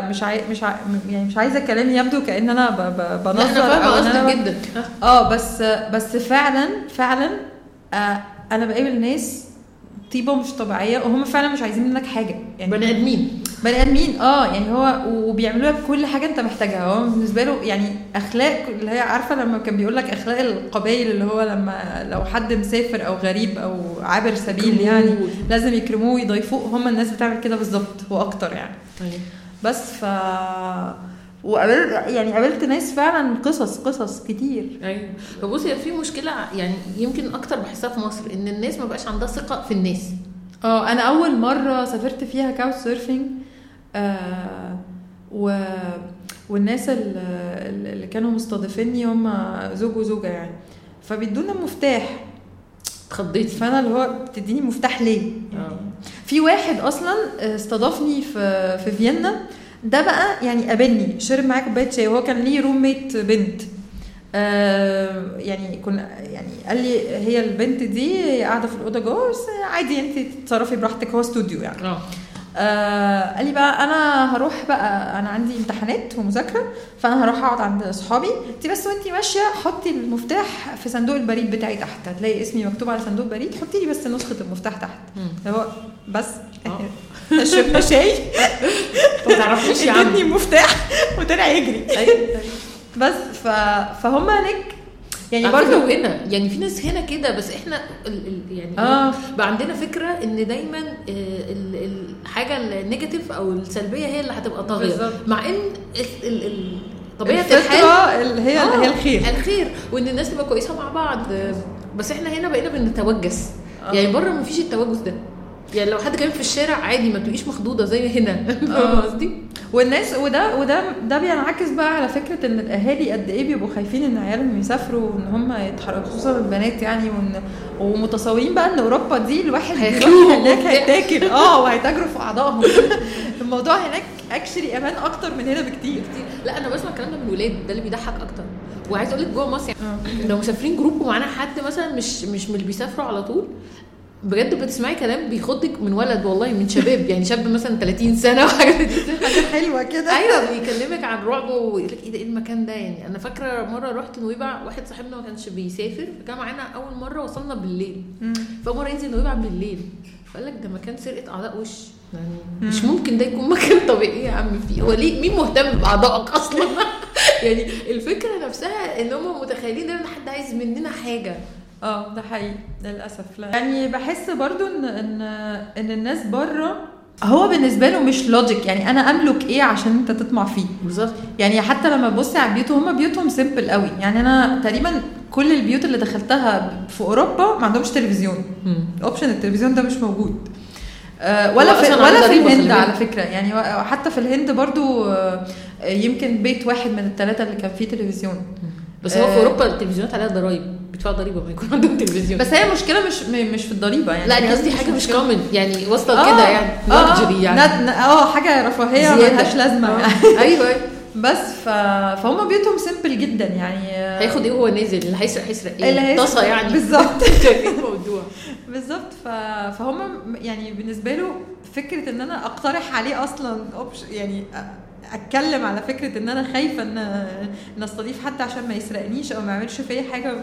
مش عاي مش عاي يعني مش عايزة كلامي يبدو كأن أنا ب- ب- بنظر أنا فاهمة قصدك جدا. آه بس بس فعلا فعلا آه أنا بقابل ناس طيبة مش طبيعية وهم فعلا مش عايزين منك حاجة. يعني بني آدمين. بني آدمين آه يعني هو وبيعملوا لك كل حاجة أنت محتاجها. هو بالنسبة له يعني أخلاق اللي هي عارفة لما كان بيقول لك أخلاق القبائل اللي هو لما لو حد مسافر أو غريب أو عابر سبيل. يعني لازم يكرموه ويضيفوه هم الناس بتعمل كده بالظبط وأكتر يعني. بس ف وقابلت يعني قابلت ناس فعلا قصص قصص كتير. أيوه. فبصي في مشكلة يعني يمكن أكتر بحسها في مصر إن الناس ما بقاش عندها ثقة في الناس. آه أنا أول مرة سافرت فيها كاوتش سيرفينج آه و والناس ال- اللي كانوا مستضيفيني هم زوج وزوجة يعني. فبيدونا مفتاح. اتخضيتي فأنا اللي هو بتديني مفتاح ليه؟ آه. في واحد أصلا استضافني في في فيينا. ده بقى يعني قابلني شرب معايا كوباية شاي وهو كان ليه روم ميت بنت. آه يعني كنا يعني قال لي هي البنت دي قاعدة في الأوضة جوه بس عادي أنت تتصرفي براحتك هو استوديو يعني. آه. آه قال لي بقى أنا هروح بقى أنا عندي امتحانات ومذاكرة فأنا هروح أقعد عند أصحابي. انت بس وانت ماشية حطي المفتاح في صندوق البريد بتاعي تحت. هتلاقي اسمي مكتوب على صندوق البريد حطي لي بس نسخة المفتاح تحت. هو بس. آه. شربنا شاي ما تعرفوش يا عم. المفتاح وطلع يجري. أيوه. بس. فهم هناك يعني برضه وهنا يعني في ناس هنا كده بس إحنا يعني آه بقى عندنا فكرة إن دايما آه، ال- الحاجة النيجاتيف أو السلبية هي اللي هتبقى طاغية. مع إن طبيعة الحال اللي هي آه، هي الخير الخير وإن الناس تبقى كويسة مع بعض آه، بس إحنا هنا بقينا بنتوجس آه. يعني بره مفيش التوجس ده يعني لو حد كان في الشارع عادي ما تبقيش مخضوضة زي هنا آه. فاهمه قصدي؟ والناس وده وده ده بينعكس بقى على فكرة إن الأهالي قد إيه بيبقوا خايفين إن عيالهم يسافروا وإن هم يتحركوا خصوصا البنات يعني وإن ومتصورين بقى إن أوروبا دي الواحد هناك. هيتاكل آه وهيتاجروا في أعضائهم الموضوع هناك actually أمان أكتر من هنا بكتير كتير. لا أنا بسمع الكلام ده من الولاد ده اللي بيضحك أكتر وعايز أقول لك جوه مصر يعني آه. لو مسافرين group ومعانا حد مثلا مش مش من اللي بيسافروا على طول بجد بتسمعي كلام بيخضك من ولد والله من شباب يعني شاب مثلا 30 سنة وحاجة دي حاجة حلوة كده. أيوه بيكلمك عن رعب ويقول لك إيه ده إيه المكان ده؟ يعني أنا فاكرة مرة رحت نويبع واحد صاحبنا ما كانش بيسافر كان معانا أول مرة وصلنا بالليل. مم. فمره ينزل نويبع بالليل. فقال لك ده مكان سرقة أعضاء وش. يعني مش ممكن ده يكون مكان طبيعي يا عم فيه. هو ليه مين مهتم بأعضائك أصلا؟ يعني الفكرة نفسها إن هم متخيلين إن حد عايز مننا حاجة. آه ده حقيقي. للأسف لا. يعني بحس برضو إن إن إن الناس بره هو بالنسبة له مش logic يعني أنا أملك إيه عشان أنت تطمع فيه؟ بالظبط. يعني حتى لما تبصي على البيوت هم بيوتهم simple قوي. يعني أنا تقريبا كل البيوت اللي دخلتها في أوروبا ما عندهمش تلفزيون. option التلفزيون ده مش موجود. آه، ولا في ولا في الهند على. فكرة. يعني حتى في الهند برضو آه، يمكن بيت واحد من الثلاثه اللي كان فيه تلفزيون. بس هو في آه. أوروبا التلفزيونات عليها ضرايب بيدفعوا ضريبه ما يكون عندهم تلفزيون بس هي المشكلة مش مش في الضريبة يعني لا دي هي قصدي حاجة مش. common يعني واصلة آه، كده يعني آه، luxury يعني آه حاجة رفاهية. ملهاش لازمة آه. يعني أيوه. بس ف... فهم بيوتهم سيمبل جدا يعني آه، هياخد إيه وهو نازل اللي هيسرق هيسرق إيه اللي هيسرق- طاسة يعني بالظبط. الموضوع بالظبط ف... فهم يعني بالنسبة له فكرة إن أنا أقترح عليه أصلا أوبش- يعني أ- أتكلم على فكرة إن أنا خايفة إن إن استضيف حد عشان ما يسرقنيش أو ما يعملش فيا حاجة.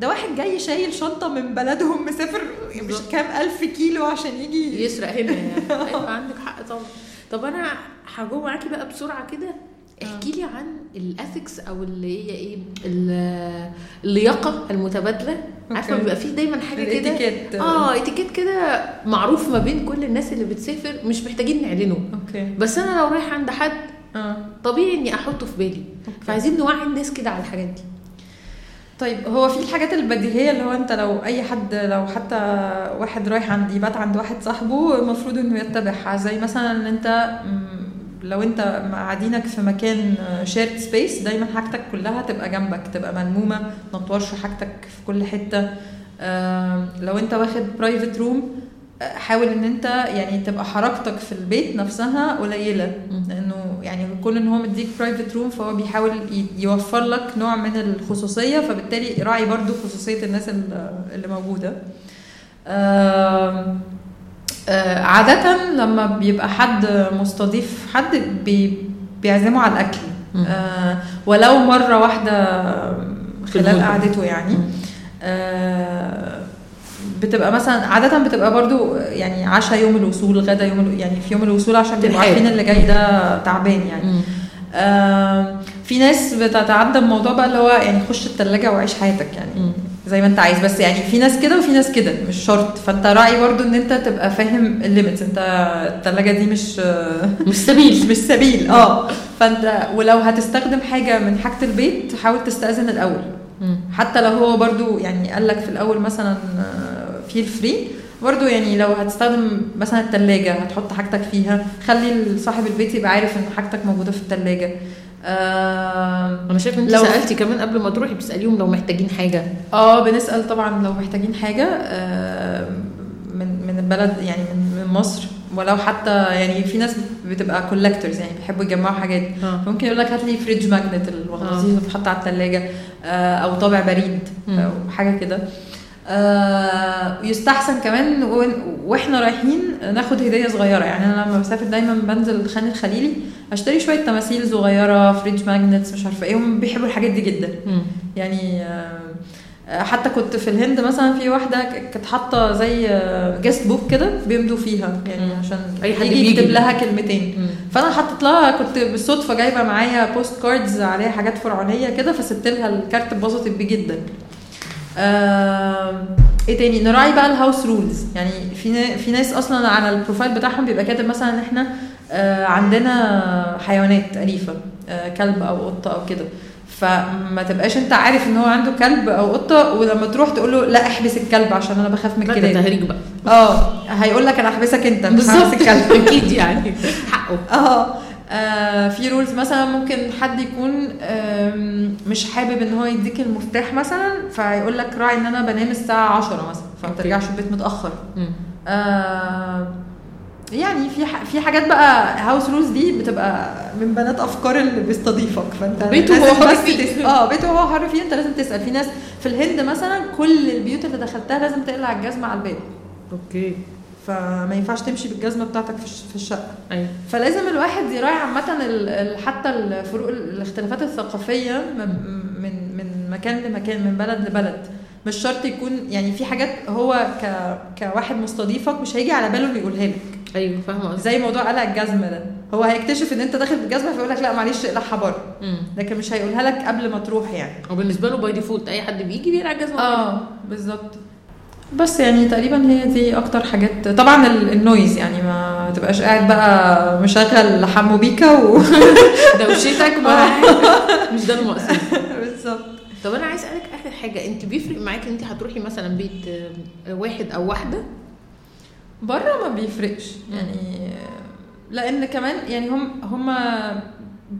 ده واحد جاي شايل شنطة من بلدهم مسافر مش. كام ألف كيلو عشان يجي يسرق هنا يعني. أيوه عندك حق طبعا. طب أنا هجو معاكي بقى بسرعة كده. احكي لي عن ال ethics أو اللي هي إيه ال- اللياقة المتبادلة. عارفة okay. بيبقى فيه دايما حاجة كده. آه اتيكيت كده معروف ما بين كل الناس اللي بتسافر مش محتاجين نعلنه. okay. بس أنا لو رايحه عند حد آه. طبيعي إني أحطه في بالي. فعايزين نوعي الناس كده على الحاجات دي. طيب هو في الحاجات البديهية اللي هو أنت لو أي حد لو حتى واحد رايح عند يبات عند واحد صاحبه المفروض إنه يتبعها. زي مثلا إن أنت لو انت قاعدينك في مكان shared space دايما حاجتك كلها تبقى جنبك تبقى ملمومة ما تطورش حاجتك في كل حتة. لو انت واخد private room حاول ان انت يعني تبقى حركتك في البيت نفسها قليلة. لأنه يعني كون ان هو مديك private room فهو بيحاول يوفر لك نوع من الخصوصية فبالتالي راعي برضو خصوصية الناس ال- اللي موجودة. آه، عادة لما بيبقى حد مستضيف حد بي بيعزمه على الأكل. آه، ولو مرة واحدة خلال. قعدته يعني آه، بتبقى مثلا عادة بتبقى برضو يعني عشاء يوم الوصول غدا يوم يعني في يوم الوصول عشان بيبقوا. عارفين اللي جاي ده تعبان يعني. آه، في ناس بتتعدى الموضوع بقى اللي هو يعني خش التلاجة وعيش حياتك يعني. زي ما انت عايز بس يعني في ناس كده وفي ناس كده مش شرط. فانت راعي برضو ان انت تبقى فاهم ال limits انت التلاجة دي مش مش سبيل. مش سبيل. آه. فانت ولو هتستخدم حاجة من حاجة البيت حاول تستأذن الأول. مم. حتى لو هو برضو يعني قال لك في الأول مثلا feel free برضو يعني لو هتستخدم مثلا التلاجة هتحط حاجتك فيها. خلي صاحب البيت يبقى عارف إن حاجتك موجودة في التلاجة. آه أنا شايف إن أنت لو- سألتي كمان قبل ما تروحي بتسأليهم لو محتاجين حاجة. آه بنسأل طبعا لو محتاجين حاجة آه، من من البلد يعني من من مصر. ولو حتى يعني في ناس بتبقى collectors يعني بيحبوا يجمعوا حاجات. آه. ممكن يقول لك هات لي fridge magnet المغناطيس اللي بتحط على الثلاجه أو طابع بريد. أو حاجة كده. آه، يستحسن كمان وإحنا رايحين ناخد هدية صغيرة يعني أنا لما بسافر دايما بنزل خان الخليلي أشتري شوية تماثيل صغيرة fridge magnets مش عارفة إيه هم بيحبوا الحاجات دي جدا. يعني آه، حتى كنت في الهند مثلا في واحدة كانت حاطة زي guest book كده بيمضوا فيها يعني. عشان أي حد يجي. يكتب لها كلمتين مم. فأنا حطيت لها كنت بالصدفة جايبة معايا post cards عليها حاجات فرعونية كده فسبت لها الكارت اتبسطت بيه جدا آه، إيه تاني؟ نراعي بقى ال house rules يعني في في ناس أصلا على ال profile بتاعهم بيبقى كاتب مثلا إن إحنا آه، عندنا حيوانات أليفة آه، كلب أو قطة أو كده. فما تبقاش أنت عارف إن هو عنده كلب أو قطة ولما تروح تقول له لا احبس الكلب عشان أنا بخاف من الكلاب. تهريج بقى. آه هيقول لك أنا أحبسك أنت مش هحبس الكلب. أكيد يعني. حقه. آه في rules مثلا ممكن حد يكون مش حابب إن هو يديك المفتاح مثلا فيقول لك راعي إن أنا بنام الساعة 10 مثلا فما. ترجعش البيت متأخر. آه، يعني في في حاجات بقى house rules دي بتبقى من بنات أفكار اللي بيستضيفك فأنت بيته هو حر فيه. آه بيته هو حر فيه أنت لازم تسأل في ناس في الهند مثلا كل البيوت اللي دخلتها لازم تقلع الجزمة على الباب okay فما ينفعش تمشي بالجزمة بتاعتك في الش- في الشقة. أيوه. فلازم الواحد يراعي ال- حتى الفروق الاختلافات الثقافية م- من من مكان لمكان من بلد لبلد. مش شرط يكون يعني في حاجات هو ك كواحد مستضيفك مش هيجي على باله إنه يقولها لك. أيوه فاهمة زي موضوع قلع الجزمة ده. هو هيكتشف إن أنت داخل بالجزمة فيقول لك لا معلش اقلعها بره. لكن مش هيقولها لك قبل ما تروح يعني. وبالنسبه له by default أي حد بيجي بيقلع الجزمة. آه بالظبط. بس يعني تقريبا هي دي أكتر حاجات. طبعا ال- ال noise يعني ما تبقاش قاعد بقى مشغل حمو بيكا ودوشتك ما مش ده المقصود. بالظبط. طب أنا عايز أسألك آخر حاجة. أنت بيفرق معاك إن أنت هتروحي مثلا بيت واحد أو واحدة؟ بره ما بيفرقش. يعني لأن كمان يعني هم هم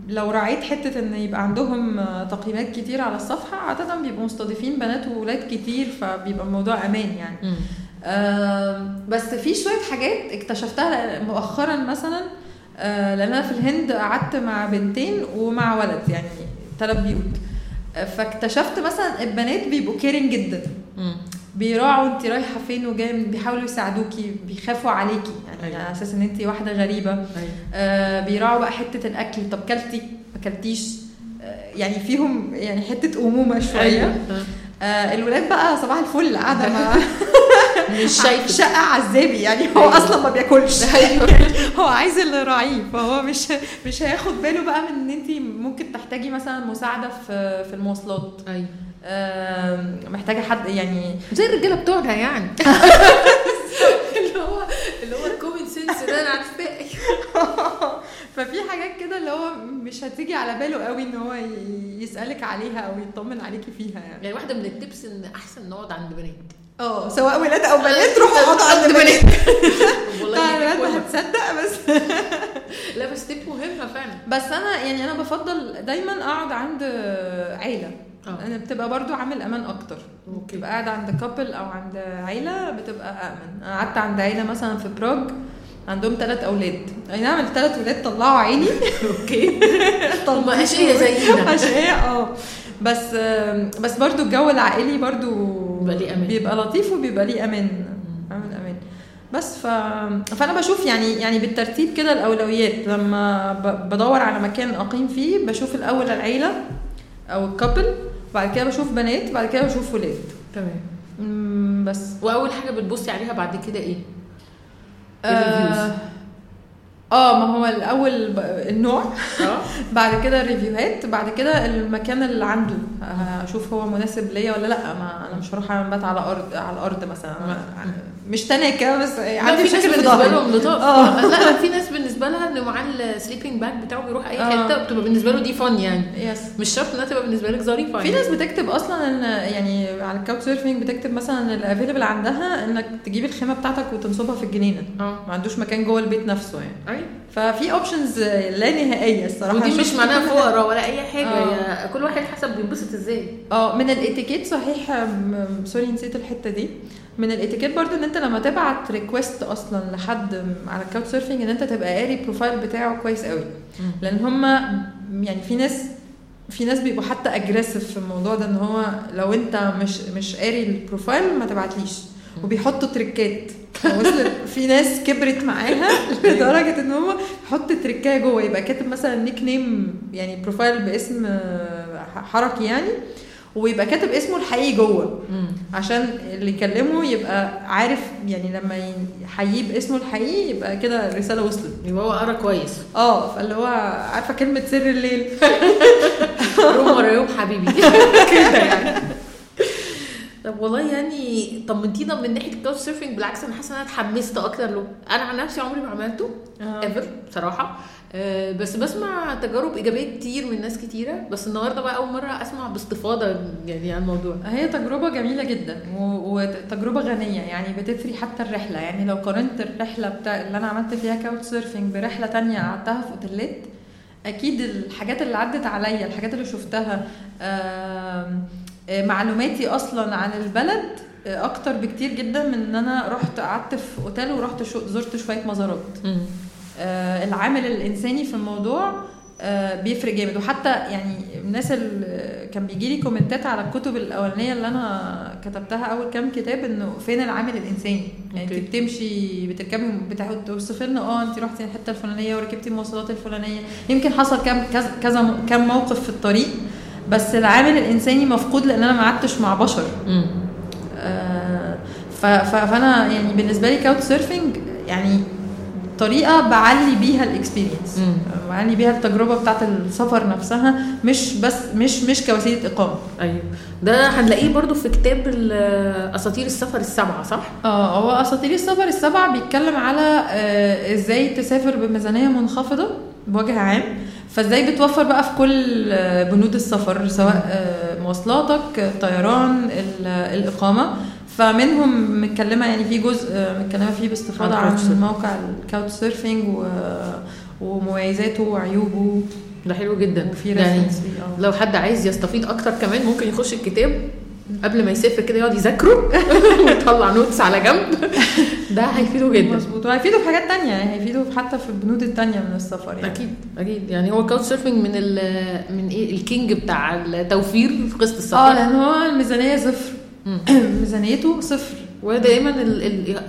لو راعيت حتة إن يبقى عندهم تقييمات كتير على الصفحة عادة بيبقوا مستضيفين بنات وولاد كتير فبيبقى الموضوع أمان يعني. آم، بس في شوية حاجات اكتشفتها مؤخرا مثلا آه، لأن أنا في الهند قعدت مع بنتين ومع ولد يعني ثلاث بيوت آه، فاكتشفت مثلا البنات بيبقوا كيرنج جدا. بيراعوا انت رايحة فين وجاية بيحاولوا يساعدوكي بيخافوا عليكي. يعني أيوة. على أساس إن انت واحدة غريبة. أيوه. آه بيراعوا بقى حتة الأكل. طب كلتي؟ ما كلتيش؟ آه يعني فيهم يعني حتة أمومة شوية. أيوه. آه الولاد بقى صباح الفل قاعدة مع مش شايفة. شقة عذابي يعني هو أيوة. أصلا ما بياكلش. أيوه. هو عايز اللي راعيه فهو مش مش هياخد باله بقى من إن انت ممكن تحتاجي مثلا مساعدة في في المواصلات. أيوه. محتاجة حد يعني زي الرجالة بتوعنا يعني. اللي هو اللي هو الكومن سنس ده أنا عارفاه. ففي حاجات كده اللي هو مش هتيجي على باله قوي إن هو يسألك عليها أو يطمن عليكي فيها يعني. يعني واحدة من التبس إن أحسن نقعد عند بنات. آه سواء ولاد أو بنات روحوا اقعدوا عند بنات. والله الولاد هتصدق بس. لا بس tip مهمة فعلا. بس أنا يعني أنا بفضل دايما أقعد عند عيلة. آه. أنا بتبقى برضو عامل أمان أكتر. okay. تبقى قاعد عند couple أو عند عيلة بتبقى امن أنا قعدت عند عيلة مثلا في براغ عندهم ثلاث أولاد. أي نعم الثلاث ولاد طلعوا عيني. okay. هم اشقية زينا. أشقياء آه. بس بس برضو الجو العائلي برضو بيبقى ليه أمان. بيبقى لطيف وبيبقى ليه أمان. بس ف... فأنا بشوف يعني يعني بالترتيب كده الأولويات. لما. بدور على مكان أقيم فيه بشوف الأول العيلة أو الكابل بعد كده بشوف بنات بعد كده بشوف ولاد. تمام. بس. وأول حاجة بتبصي عليها بعد كده إيه؟ آه. آه ما هو الأول. النوع. آه. بعد كده ال review هات بعد كده المكان اللي عنده. آه، أشوف هو مناسب ليا ولا لأ. ما أنا مش هروح أعمل بات على أرض على الأرض مثلا. مش تناكه بس عندي في مشاكل في بالنسبة ظهري. لهم لطاف. آه. لا في ناس بالنسبة لها ان معاه ال sleeping bag بتاعه بيروح أي آه. حتة بتبقى بالنسبة له دي fun يعني. yes مش شرط إنها تبقى بالنسبة لك ظريفة في يعني. ناس بتكتب أصلا إن يعني على ال Couchsurfing بتكتب مثلا ال available عندها إنك تجيب الخيمة بتاعتك وتنصبها في الجنينة. آه. ما عندوش مكان جوه البيت نفسه يعني. أيوه ففي options لا نهائية الصراحة. ودي مش معناها. فقراء ولا أي حاجة آه. كل واحد حسب بينبسط إزاي. آه من الاتيكيت صحيح sorry نسيت الحتة دي. من الاتيكيت برضو إن أنت لما تبعت request أصلا لحد على ال Couchsurfing إن أنت تبقى قاري ال profile بتاعه كويس قوي. لأن هم يعني في ناس في ناس بيبقوا حتى aggressive في الموضوع ده إن هو لو أنت مش مش قاري ال profile ما تبعتليش. وبيحطوا trick ات في ناس كبرت معاها لدرجة إن هو يحط trick ايه جوه. يبقى كاتب مثلا nickname يعني profile باسم حركي يعني. ويبقى كاتب اسمه الحقيقي جوه. مم. عشان اللي يكلمه يبقى عارف يعني لما يحييه باسمه الحقيقي يبقى كده الرسالة وصلت. يبقى هو قرأ كويس. آه فاللي هو عارفة كلمة سر الليل. ورا يوم حبيبي. كده يعني. طب والله يعني طمنتينا من ناحية ال Couchsurfing بالعكس أنا حاسة إن أنا اتحمست أكتر له. أنا عن نفسي عمري ما عملته ever بصراحة. آه، بس بسمع تجارب إيجابية كتير من ناس كتيرة بس النهارده بقى أول مرة أسمع باستفاضة يعني عن الموضوع. هي تجربة جميلة جدا و- وتجربة غنية يعني بتثري حتى الرحلة. يعني لو قارنت الرحلة بتاع اللي أنا عملت فيها Couchsurfing برحلة تانية قعدتها في أوتيلات أكيد الحاجات اللي عدت عليا الحاجات اللي شفتها آه، معلوماتي أصلا عن البلد آه، أكتر بكتير جدا من إن أنا رحت قعدت في أوتيل ورحت شو- زرت شوية مزارات. آه، العامل الإنساني في الموضوع آه، بيفرق جامد وحتى يعني الناس اللي كان بيجي لي كومنتات على الكتب الأولانية اللي أنا كتبتها أول كام كتاب إنه فين العامل الإنساني يعني. أنت بتمشي بتركبي بتاخد توصفي لنا آه أنت رحتي الحتة الفلانية وركبتي المواصلات الفلانية يمكن حصل كام كذا كذا كام موقف في الطريق بس العامل الإنساني مفقود لأن أنا ما قعدتش مع بشر. آه، فأنا يعني بالنسبة لي couch surfing يعني طريقه بعلي بيها ال experience. بعلي بيها التجربة بتاعت السفر نفسها مش بس مش مش كوسيلة إقامة أيوه ده هنلاقيه برضو في كتاب أساطير السفر السبعة صح؟ آه هو أساطير السفر السبع بيتكلم على آه، إزاي تسافر بميزانية منخفضة بوجه عام فإزاي بتوفر بقى في كل آه، بنود السفر سواء آه، مواصلاتك آه، طيران ال- الإقامة فمنهم متكلمة يعني في جزء آه، متكلمة فيه باستفاضة عن. موقع ال couch surfing و- ومميزاته وعيوبه. ده حلو جدا. وفي يعني آه. لو حد عايز يستفيد أكتر كمان ممكن يخش الكتاب قبل ما يسافر كده يقعد يذاكره ويطلع notes على جنب. ده هيفيده جدا. مظبوط. وهيفيده في حاجات تانية يعني هيفيده حتى في البنود التانية من السفر يعني. أكيد أكيد. يعني هو ال couch surfing من ال من إيه ال king بتاع التوفير في قصه آه السفر لأن هو الميزانية صفر. ميزانيته صفر. ودايما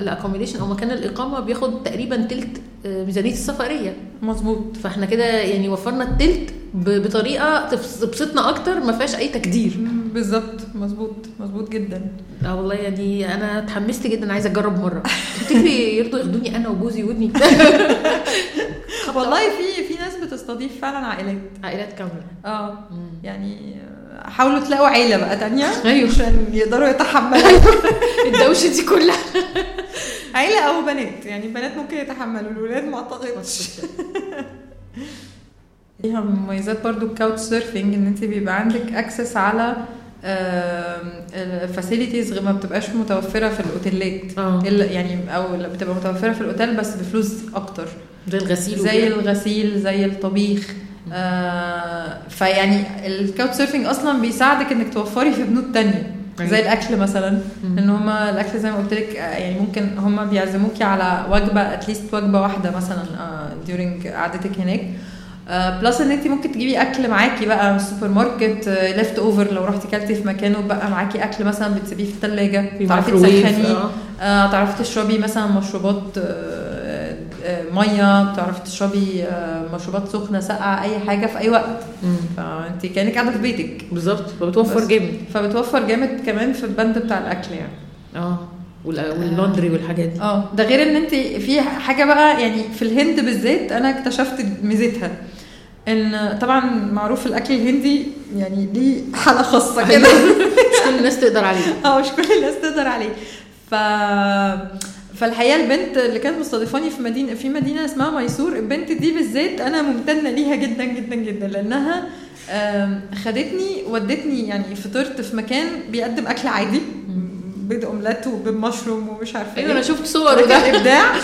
ال accommodation أو مكان الإقامة بياخد تقريبا تلت آه، ميزانية السفرية. مظبوط. فإحنا كده يعني وفرنا التلت بطريقة تبس- تبسطنا أكتر ما فيهاش أي تقدير مم، بالظبط. مظبوط. مظبوط جدا. آه والله يعني أنا اتحمست جدا عايزة أجرب مرة. تفتكري يرضوا ياخدوني أنا وجوزي وابني والله في في ناس بتستضيف فعلا عائلات. عائلات كاملة. آه. يعني حاولوا تلاقوا عيلة بقى تانية أيوة. عشان يقدروا يتحملوا الدوشة دي كلها. عيلة أو بنات يعني بنات ممكن يتحملوا الولاد ما أعتقدش. فيها مميزات برضو ال couch surfing إن أنت بيبقى عندك access على ال facilities ما بتبقاش متوفرة في الأوتيلات. الا يعني أو بتبقى متوفرة في الأوتيل بس بفلوس أكتر. زي الغسيل زي. الغسيل زي الطبيخ. آه فيعني ال couch surfing أصلا بيساعدك إنك توفري في بنود تانية أيوة. زي الأكل مثلا. ان هما الأكل زي ما قلت لك آه، يعني ممكن هما بيعزموكي على وجبة at least وجبة واحدة مثلا during قعدتك هناك plus إن انت ممكن تجيبي أكل معاكي بقى من السوبر ماركت left over لو رحتي كلتي في مكان وبقى معاكي أكل مثلا بتسيبيه في الثلاجه في تعرفي تسخنيه آه تعرفي تشربي مثلا مشروبات آه آه مية تعرفي تشربي آه مشروبات سخنة ساقعة أي حاجة في أي وقت. فانت كأنك قاعدة في بيتك. بالظبط. فبتوفر. جامد. فبتوفر جامد كمان في البند بتاع الأكل يعني. آه. وال- وال laundry والحاجات دي. آه. ده غير إن انت في حاجة بقى يعني في الهند بالذات أنا اكتشفت ميزتها. إن طبعا معروف الأكل الهندي يعني ليه حالة خاصة كده. مش كل الناس تقدر عليه. آه مش كل الناس تقدر عليه. ف فالحقيقة البنت اللي كانت مستضيفاني في مدينه في مدينة اسمها ميسور البنت دي بالذات أنا ممتنة ليها جدا جدا جدا لأنها خدتني ودتني يعني فطرت في مكان بيقدم أكل عادي بيض أومليت وبيض مشروم ومش عارفة أنا إيه. شفت صور ده وده. إبداع.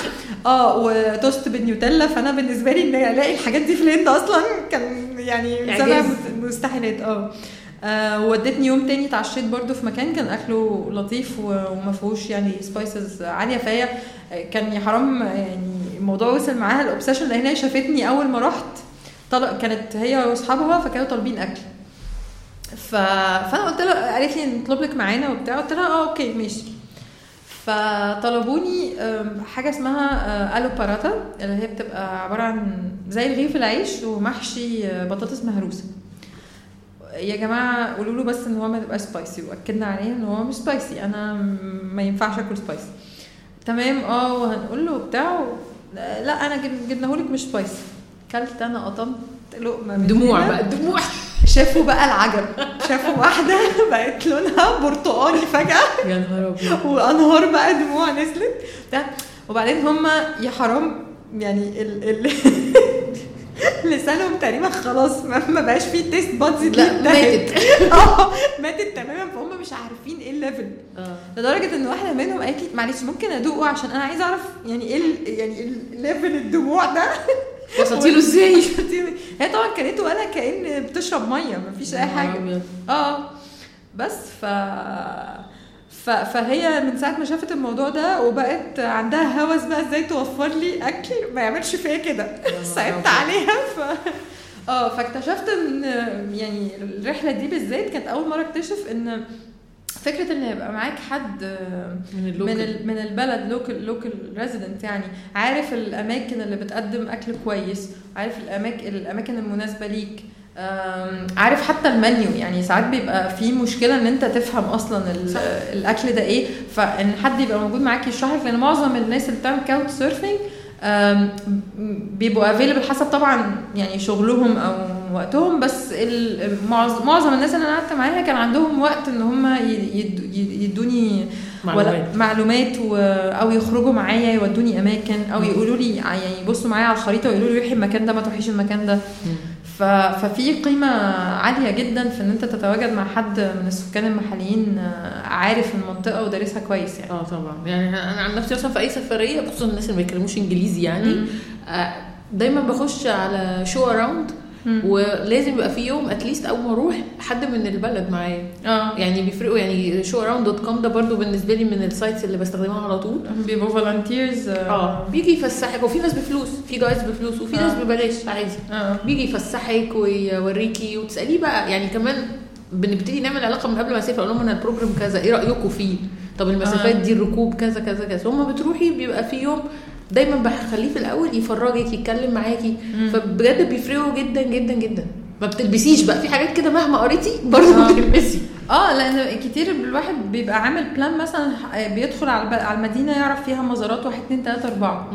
آه وتوست بالنيوتيلا فأنا بالنسبة لي إن ألاقي الحاجات دي في الهند أصلا كان يعني. سابع مستحيلات آه. آه، ودتني يوم تاني اتعشيت برضو في مكان كان أكله لطيف وما فيهوش يعني spices عالية فهي كان يا حرام يعني الموضوع وصل معاها ل obsession لأن هي شافتني أول ما رحت طلق كانت هي وأصحابها فكانوا طالبين أكل. ف... فأنا قلت لها قالت لي نطلب لك معانا وبتاع قلت لها آه okay ماشي. فطلبوني حاجة اسمها آه، آلو باراتا اللي هي بتبقى عبارة عن زي رغيف العيش ومحشي آه، بطاطس مهروسة. يا جماعة قولوا له بس إن هو ما يبقاش spicy وأكدنا عليه إن هو مش spicy أنا ما ينفعش آكل spicy تمام؟ آه وهنقول له بتاع لا أنا جب- جبناهولك مش spicy كلت أنا قطمت لقمة من دموع. بقى دموع. شافوا بقى العجب. شافوا واحدة بقت لونها برتقاني فجأة. يا نهار أبيض. وأنهار بقى دموع نزلت. بتاع وبعدين هم يا حرام يعني ال ال لسانهم تقريبا خلاص ما بقاش فيه taste buds لا ماتت. آه ماتت تماما فهم مش عارفين إيه ال level آه. لدرجة إن واحدة منهم قالت لي معلش ممكن أدوقه عشان أنا عايزة أعرف يعني إيه ال- يعني ال level الدموع ده؟ وصلتي له إزاي؟ هي طبعا كانت ولا كأن بتشرب مية مفيش أي حاجة. آه. بس ف... فهي من ساعة ما شافت الموضوع ده وبقت عندها هوس بقى إزاي توفر لي أكل ما يعملش فيا كده صعبت. عليها ف آه فاكتشفت إن يعني الرحلة دي بالذات كانت أول مرة أكتشف إن فكرة إن يبقى معاك حد من من ال local ال- من البلد local local resident يعني عارف الأماكن اللي بتقدم أكل كويس عارف الاماكن الأماكن المناسبة ليك عارف حتى المنيو يعني ساعات بيبقى في مشكلة إن أنت تفهم أصلا. الأكل ده إيه فإن حد يبقى موجود معاك يشرح لك لأن معظم الناس اللي بتعمل couch surfing بيبقوا available حسب طبعا يعني شغلهم أو وقتهم بس معظم الناس اللي أنا قعدت معاها كان عندهم وقت إن هم يدوني معلومات معلومات و... أو يخرجوا معايا يودوني أماكن أو يقولوا لي يعني يبصوا معايا على الخريطة ويقولوا لي روحي المكان ده ما تروحيش المكان ده. ففي قيمة عالية جدا في إن أنت تتواجد مع حد من السكان المحليين آه، عارف المنطقة ودارسها كويس يعني آه طبعا يعني أنا عن نفسي مثلا في أي سفرية خصوصا الناس اللي ما بيتكلموش إنجليزي يعني. آه، دايما بخش على Show Around. ولازم يبقى في يوم at least أول ما أروح حد من البلد معايا. آه. يعني بيفرقوا يعني Show Around dot com ده برضو بالنسبة لي من ال sites اللي بستخدمها على طول. بيبقوا volunteers آه. بيجي يفسحك وفي ناس بفلوس في جواز بفلوس وفي ناس آه. ببلاش عادي. آه. بيجي يفسحك ويوريكي وتسأليه بقى. يعني كمان بنبتدي نعمل علاقة من قبل ما اسافر أقول لهم أنا ال program كذا إيه رأيكم فيه؟ طب المسافات آه. دي الركوب كذا كذا كذا. هم بتروحي بيبقى في يوم دايما بخليه في الأول يفرجك يتكلم معاكي. مم. فبجد بيفرقوا جدا جدا جدا. ما بتلبسيش بقى. في حاجات كده مهما قريتي برضه آه. بتلبسي. آه لأن كتير الواحد بيبقى عامل plan مثلا بيدخل على على المدينة يعرف فيها مزارات واحد اتنين تلاتة أربعة.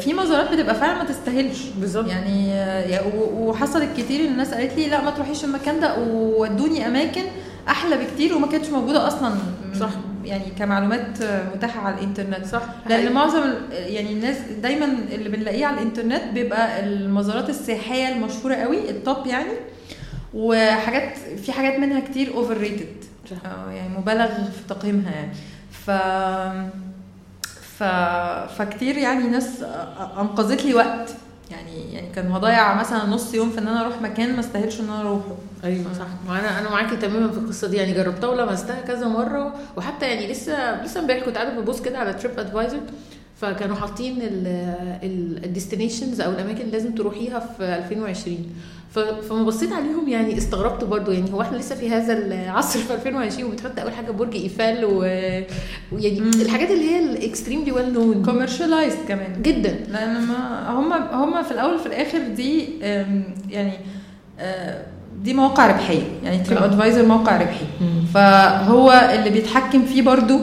في مزارات بتبقى فعلا ما تستاهلش. بالظبط. يعني آه، وحصلت كتير ان الناس قالت لي لا ما تروحيش المكان ده وودوني أماكن أحلى بكتير وما كانتش موجودة أصلا. صح. يعني كمعلومات آه، متاحة على الإنترنت. صح. لأن معظم ال- يعني الناس دايما اللي بنلاقيه على الإنترنت بيبقى المزارات السياحية المشهورة قوي التوب يعني وحاجات في حاجات منها كتير overrated صح. يعني مبالغ في تقييمها يعني. ف ف فكتير يعني ناس أنقذت لي وقت. يعني يعني كان هضيع مثلا نص يوم في إن أنا أروح مكان ما استاهلش إن أنا أروحه. أيوه صح. وأنا أنا معاكي تماما في القصة دي. يعني جربتها ولمستها كذا مرة وحتى يعني لسه لسه امبارح كنت قاعدة ببص كده على تريب ادفايزر فكانوا حاطين ال destinations أو الأماكن اللي لازم تروحيها في 2020 فما بصيت عليهم يعني استغربت برضو. يعني هو إحنا لسه في هذا العصر في 2020 وبتحط أول حاجة برج إيفل و- ويعني مم. الحاجات اللي هي ال extremely well known commercialized كمان. جدا. لأن ما هم هم في الأول وفي الآخر دي يعني آه، دي مواقع ربحية. يعني تريب آه. ادفايزر موقع ربحي. فهو اللي بيتحكم فيه برضو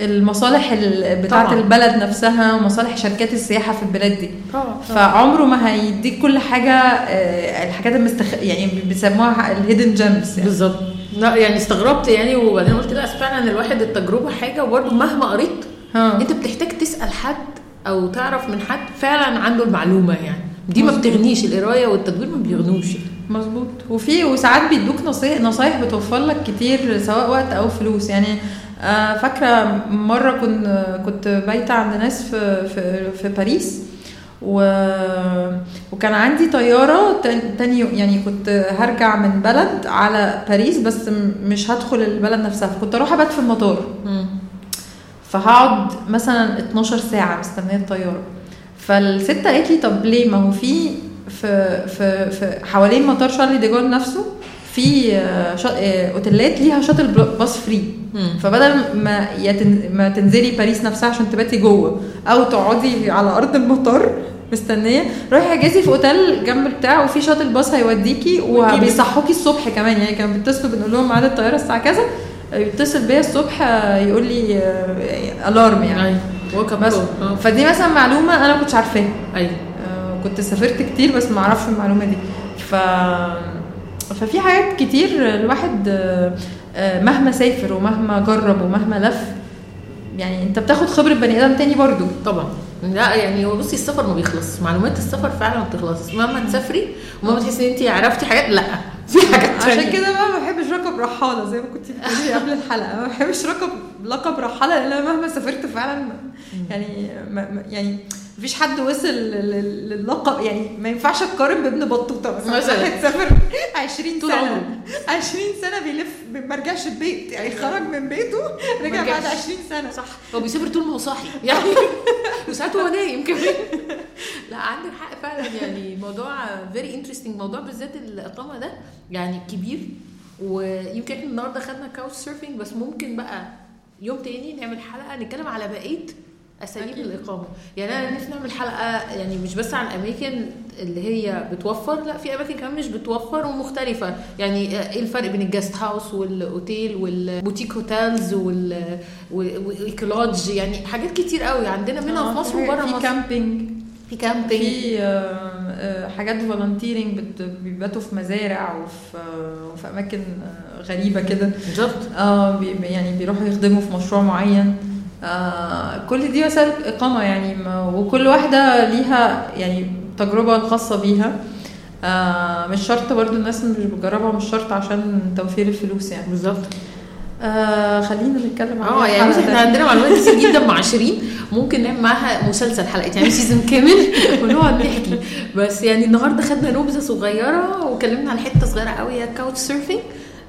المصالح ال- بتاعة طبعاً. البلد نفسها ومصالح شركات السياحة في البلاد دي طبعا فعمره ما هيديك كل حاجة آه، الحاجات المستخ... يعني بيسموها الهيدن جيمز يعني. بالظبط لا يعني استغربت يعني وبعدين قلت لا فعلا الواحد التجربة حاجة وبرده مهما قريت ها. انت بتحتاج تسأل حد أو تعرف من حد فعلا عنده المعلومة يعني دي ما مظبوط. بتغنيش القراية والتدوير ما بيغنوش مظبوط وفي وساعات بيدوك نصايح نصايح بتوفر لك كتير سواء وقت أو فلوس يعني فاكرة مرة كنت كنت بايتة عند ناس في في, في باريس و... وكان عندي طيارة تان- تاني يعني كنت هرجع من بلد على باريس بس مش هدخل البلد نفسها فكنت أروح أبات في المطار. فهقعد مثلا 12 ساعة مستنية الطيارة. فالست قالت لي طب ليه؟ ما هو في في في, في حوالين مطار شارلي ديجول نفسه في آه، آه، أوتيلات ليها shuttle bus free. فبدل ما يتن... ما تنزلي باريس نفسها عشان تباتي جوه أو تقعدي على أرض المطار مستنية روحي احجزي في أوتيل جنب البتاع وفي shuttle bus هيوديكي وبيصحوكي الصبح كمان. يعني كانوا بيتصلوا بنقول لهم ميعاد الطيارة الساعة كذا يتصل بيا الصبح آه، يقول لي آه، alarm يعني. أيوه. وكم بس فدي مثلا معلومة أنا ما كنتش عارفاها. أيوه. آه، كنت سافرت كتير بس ما أعرفش المعلومة دي. ف ففي حاجات كتير الواحد آه، آه، مهما سافر ومهما جرب ومهما لف يعني انت بتاخد خبرة بني آدم تاني برضو. طبعا. لا يعني بصي السفر ما بيخلص معلومات السفر فعلا ما بتخلص مهما تسافري ومهما تحسي ان انت عرفتي حاجات لا. في حاجات عشان تانية. كده بقى ما بحبش رقب رحالة زي ما كنت بتقولي قبل الحلقة. ما بحبش رقب لقب رحالة لأن مهما سافرت فعلا يعني ما يعني مفيش حد وصل لل- للقب. يعني ما ينفعش اقارن بابن بطوطة مثلا. مثلاً. واحد سافر 20 طول سنة. عمره. 20 سنة بيلف ما رجعش البيت. يعني خرج من بيته رجع. بعد 20 سنة. صح. هو بيسافر طول ما هو صاحي. يعني وساعات هو نايم كمان. لا عندك حق فعلا. يعني موضوع very interesting موضوع بالذات الإقامة ده يعني كبير. ويمكن إحنا النهارده خدنا couch surfing بس ممكن بقى يوم تاني نعمل حلقة نتكلم على بقية اساليب أكيد. الإقامة. يعني أنا نفسي نعمل حلقة يعني مش بس عن الاماكن اللي هي بتوفر لا في أماكن كمان مش بتوفر ومختلفة. يعني إيه الفرق بين ال guest house والأوتيل وال boutique hotels وال وال ecolodge يعني حاجات كتير قوي عندنا منها في مصر وبره في مصر. camping في camping في آه، آه، حاجات volunteering بيباتوا في مزارع وفي آه، وفي أماكن آه، غريبة كده. بالظبط آه يعني بيروحوا يخدموا في مشروع معين. آه كل دي وسائل اقامه يعني وكل واحدة ليها يعني التجربه الخاصه بيها. آه مش شرط برضو الناس مش بتجربها مش شرط عشان توفير الفلوس يعني. بالظبط. آه خلينا نتكلم عن آه يعني إحنا. عندنا معلومات كتير جدا مع شيرين. ممكن نعمل معاها مسلسل حلقه يعني season كامل ونقعد نحكي. بس يعني النهارده خدنا نبذة صغيرة وكلمنا عن حتة صغيرة قوي هي couch surfing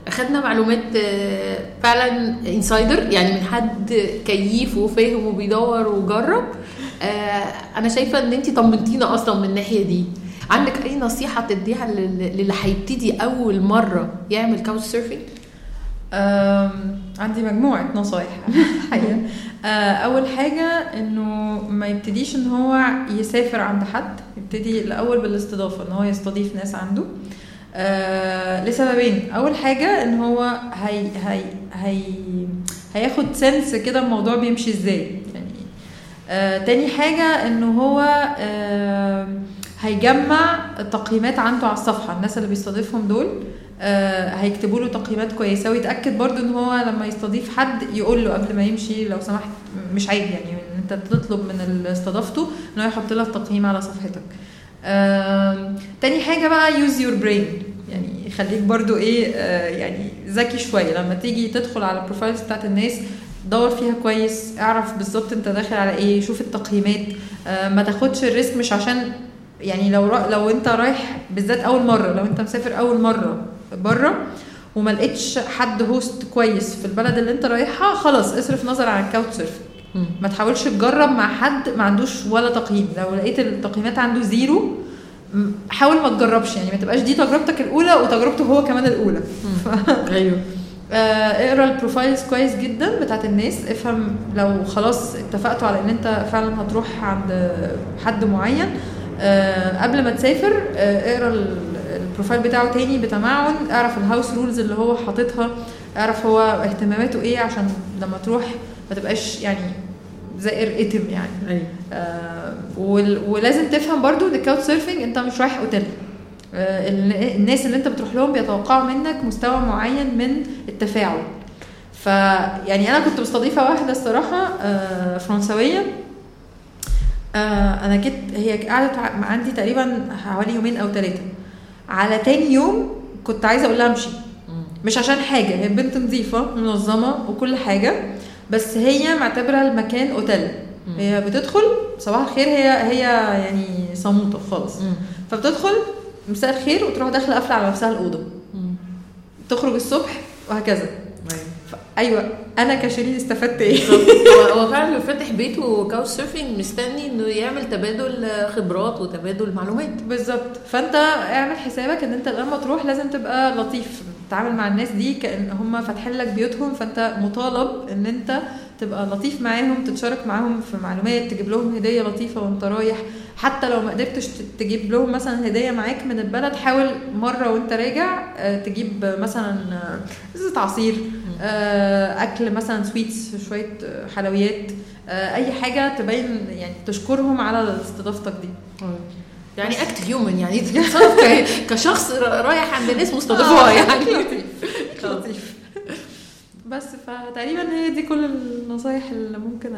خدنا معلومات آه، فعلا insider يعني من حد كيف وفاهم وبيدور وجرب. آه، أنا شايفة إن انت طمنتينا أصلا من الناحية دي. عندك أي نصيحة تديها لل- للي هيبتدي أول مرة يعمل couch surfing عندي مجموعة نصايح. الحقيقة آه، أول حاجة إنه ما يبتديش إن هو يسافر عند حد يبتدي الأول بالاستضافة إن هو يستضيف ناس عنده. لسببين. أول حاجة إن هو هي هي هي هياخد سنس كده الموضوع بيمشي إزاي. يعني آه تاني حاجة إنه هو آه هيجمع تقييمات عنده على الصفحة. الناس اللي بيستضيفهم دول آه، هيكتبوا له تقييمات كويسة. ويتأكد برضو إن هو لما يستضيف حد يقول له قبل ما يمشي لو سمحت مش عيب يعني إن أنت تطلب من اللي استضافته إن هو يحط لك تقييم على صفحتك. تاني حاجة بقى use your brain يعني خليك برضو إيه آه، يعني ذكي شوية. لما تيجي تدخل على ال profiles بتاعت الناس دور فيها كويس. اعرف بالظبط انت داخل على إيه. شوف التقييمات. آه، ما تاخدش ال risk مش عشان يعني لو لو انت رايح بالذات أول مرة لو انت مسافر أول مرة بره وما لقيتش حد host كويس في البلد اللي انت رايحها خلاص اصرف نظر عن ال couch surfing. ما تحاولش تجرب مع حد ما عندوش ولا تقييم. لو لقيت التقييمات عنده zero حاول ما تجربش يعني ما تبقاش دي تجربتك الأولى وتجربته هو كمان الأولى. أيوه. آه، اقرا ال profiles كويس جدا بتاعت الناس. افهم لو خلاص اتفقتوا على إن أنت فعلا هتروح عند حد معين آه، قبل ما تسافر آه، اقرا ال- ال profile بتاعه تاني بتمعن. اعرف ال house rules اللي هو حاططها. اعرف هو اهتماماته إيه عشان لما تروح ما تبقاش يعني زائر اتم يعني. أيوه. آه، وال- ولازم تفهم برضو إن ال couch surfing أنت مش رايح أوتيل. آه، ال- الناس اللي أنت بتروح لهم بيتوقعوا منك مستوى معين من التفاعل. فيعني أنا كنت مستضيفة واحدة الصراحة آه، فرنسوية. آه، أنا جيت هي قعدت عندي تقريبا حوالي يومين أو ثلاثة على تاني يوم كنت عايزة أقول لها امشي. مش عشان حاجة هي بنت نظيفة منظمة وكل حاجة. بس هي معتبرة المكان أوتيل. هي بتدخل صباح الخير هي هي يعني صموتة خالص. فبتدخل مساء الخير وتروح داخلة قافلة على نفسها الأوضة. تخرج الصبح وهكذا ف- أيوه أنا كشيرين استفدت إيه؟ هو فعلا اللي فاتح بيته كاوش سيرفنج مستني إنه يعمل تبادل خبرات وتبادل معلومات. بالظبط. فأنت اعمل حسابك إن أنت لما تروح لازم تبقى لطيف. تتعامل مع الناس دي كأن هم فاتحين لك بيوتهم فأنت مطالب إن أنت تبقى لطيف معاهم تتشارك معاهم في معلومات تجيب لهم هدية لطيفة وأنت رايح. حتى لو ما قدرتش تجيب لهم مثلا هدية معاك من البلد حاول مرة وأنت راجع آه، تجيب مثلا ازازه عصير آه، أكل مثلا سويتس شوية آه، حلويات آه، أي حاجة تبين يعني تشكرهم على استضافتك دي. يعني act human يعني تتصرف كشخص را- رايح عند ناس مستضيفوها يعني. لطيف لطيف. بس فتقريبا هي دي كل النصايح اللي ممكن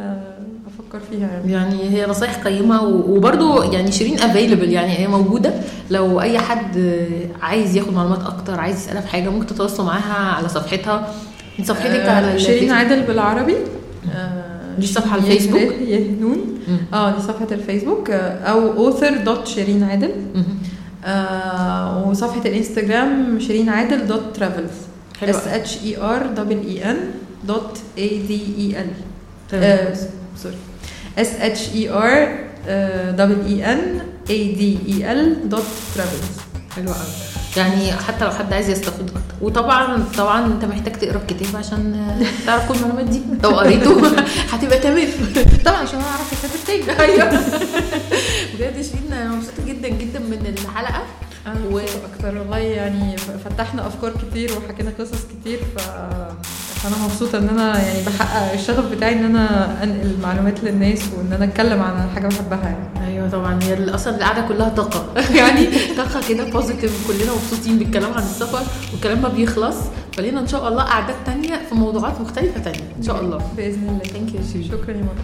أفكر فيها يعني. يعني هي نصايح قيمة و- وبرضو يعني شيرين available يعني هي موجودة. لو أي حد عايز ياخد معلومات أكتر عايز يسألها في حاجة ممكن تتواصلوا معاها على صفحتها. من صفحتك على آه، شيرين. عادل بالعربي آه، دي شيرين الفيسبوك؟ يهنون مم. آه دي صفحة الفيسبوك آه، أو author dot شيرين عادل. آه وصفحة الإنستجرام شيرين عادل dot travels S H E R double E N dot A D E L. sorry S H E R double E N A D E L dot travels حلو قوي يعني حتى لو حد عايز يستفيد أكتر. وطبعا طبعا أنت محتاج تقرأ الكتاب عشان تعرف كل المعلومات دي. لو قريته هتبقى تمام. طبعا عشان أنا أعرف الكتاب التاني. أيوه. بجد شيرين أنا مبسوطة جدا جدا من الحلقة. و... أكتر والله يعني فتحنا أفكار كتير وحكينا قصص كتير ف... فانا مبسوطة إن أنا يعني بحقق الشغف بتاعي إن أنا أنقل معلومات للناس وإن أنا أتكلم عن حاجة بحبها يعني. أيوه طبعا. هي أصلا القعدة كلها طاقة. يعني طاقة كده بوزيتيف كلنا مبسوطين بالكلام عن السفر والكلام ما بيخلص. فلينا إن شاء الله قعدات تانية في موضوعات مختلفة تانية. إن شاء الله بإذن الله. thank you شكرا يا ماما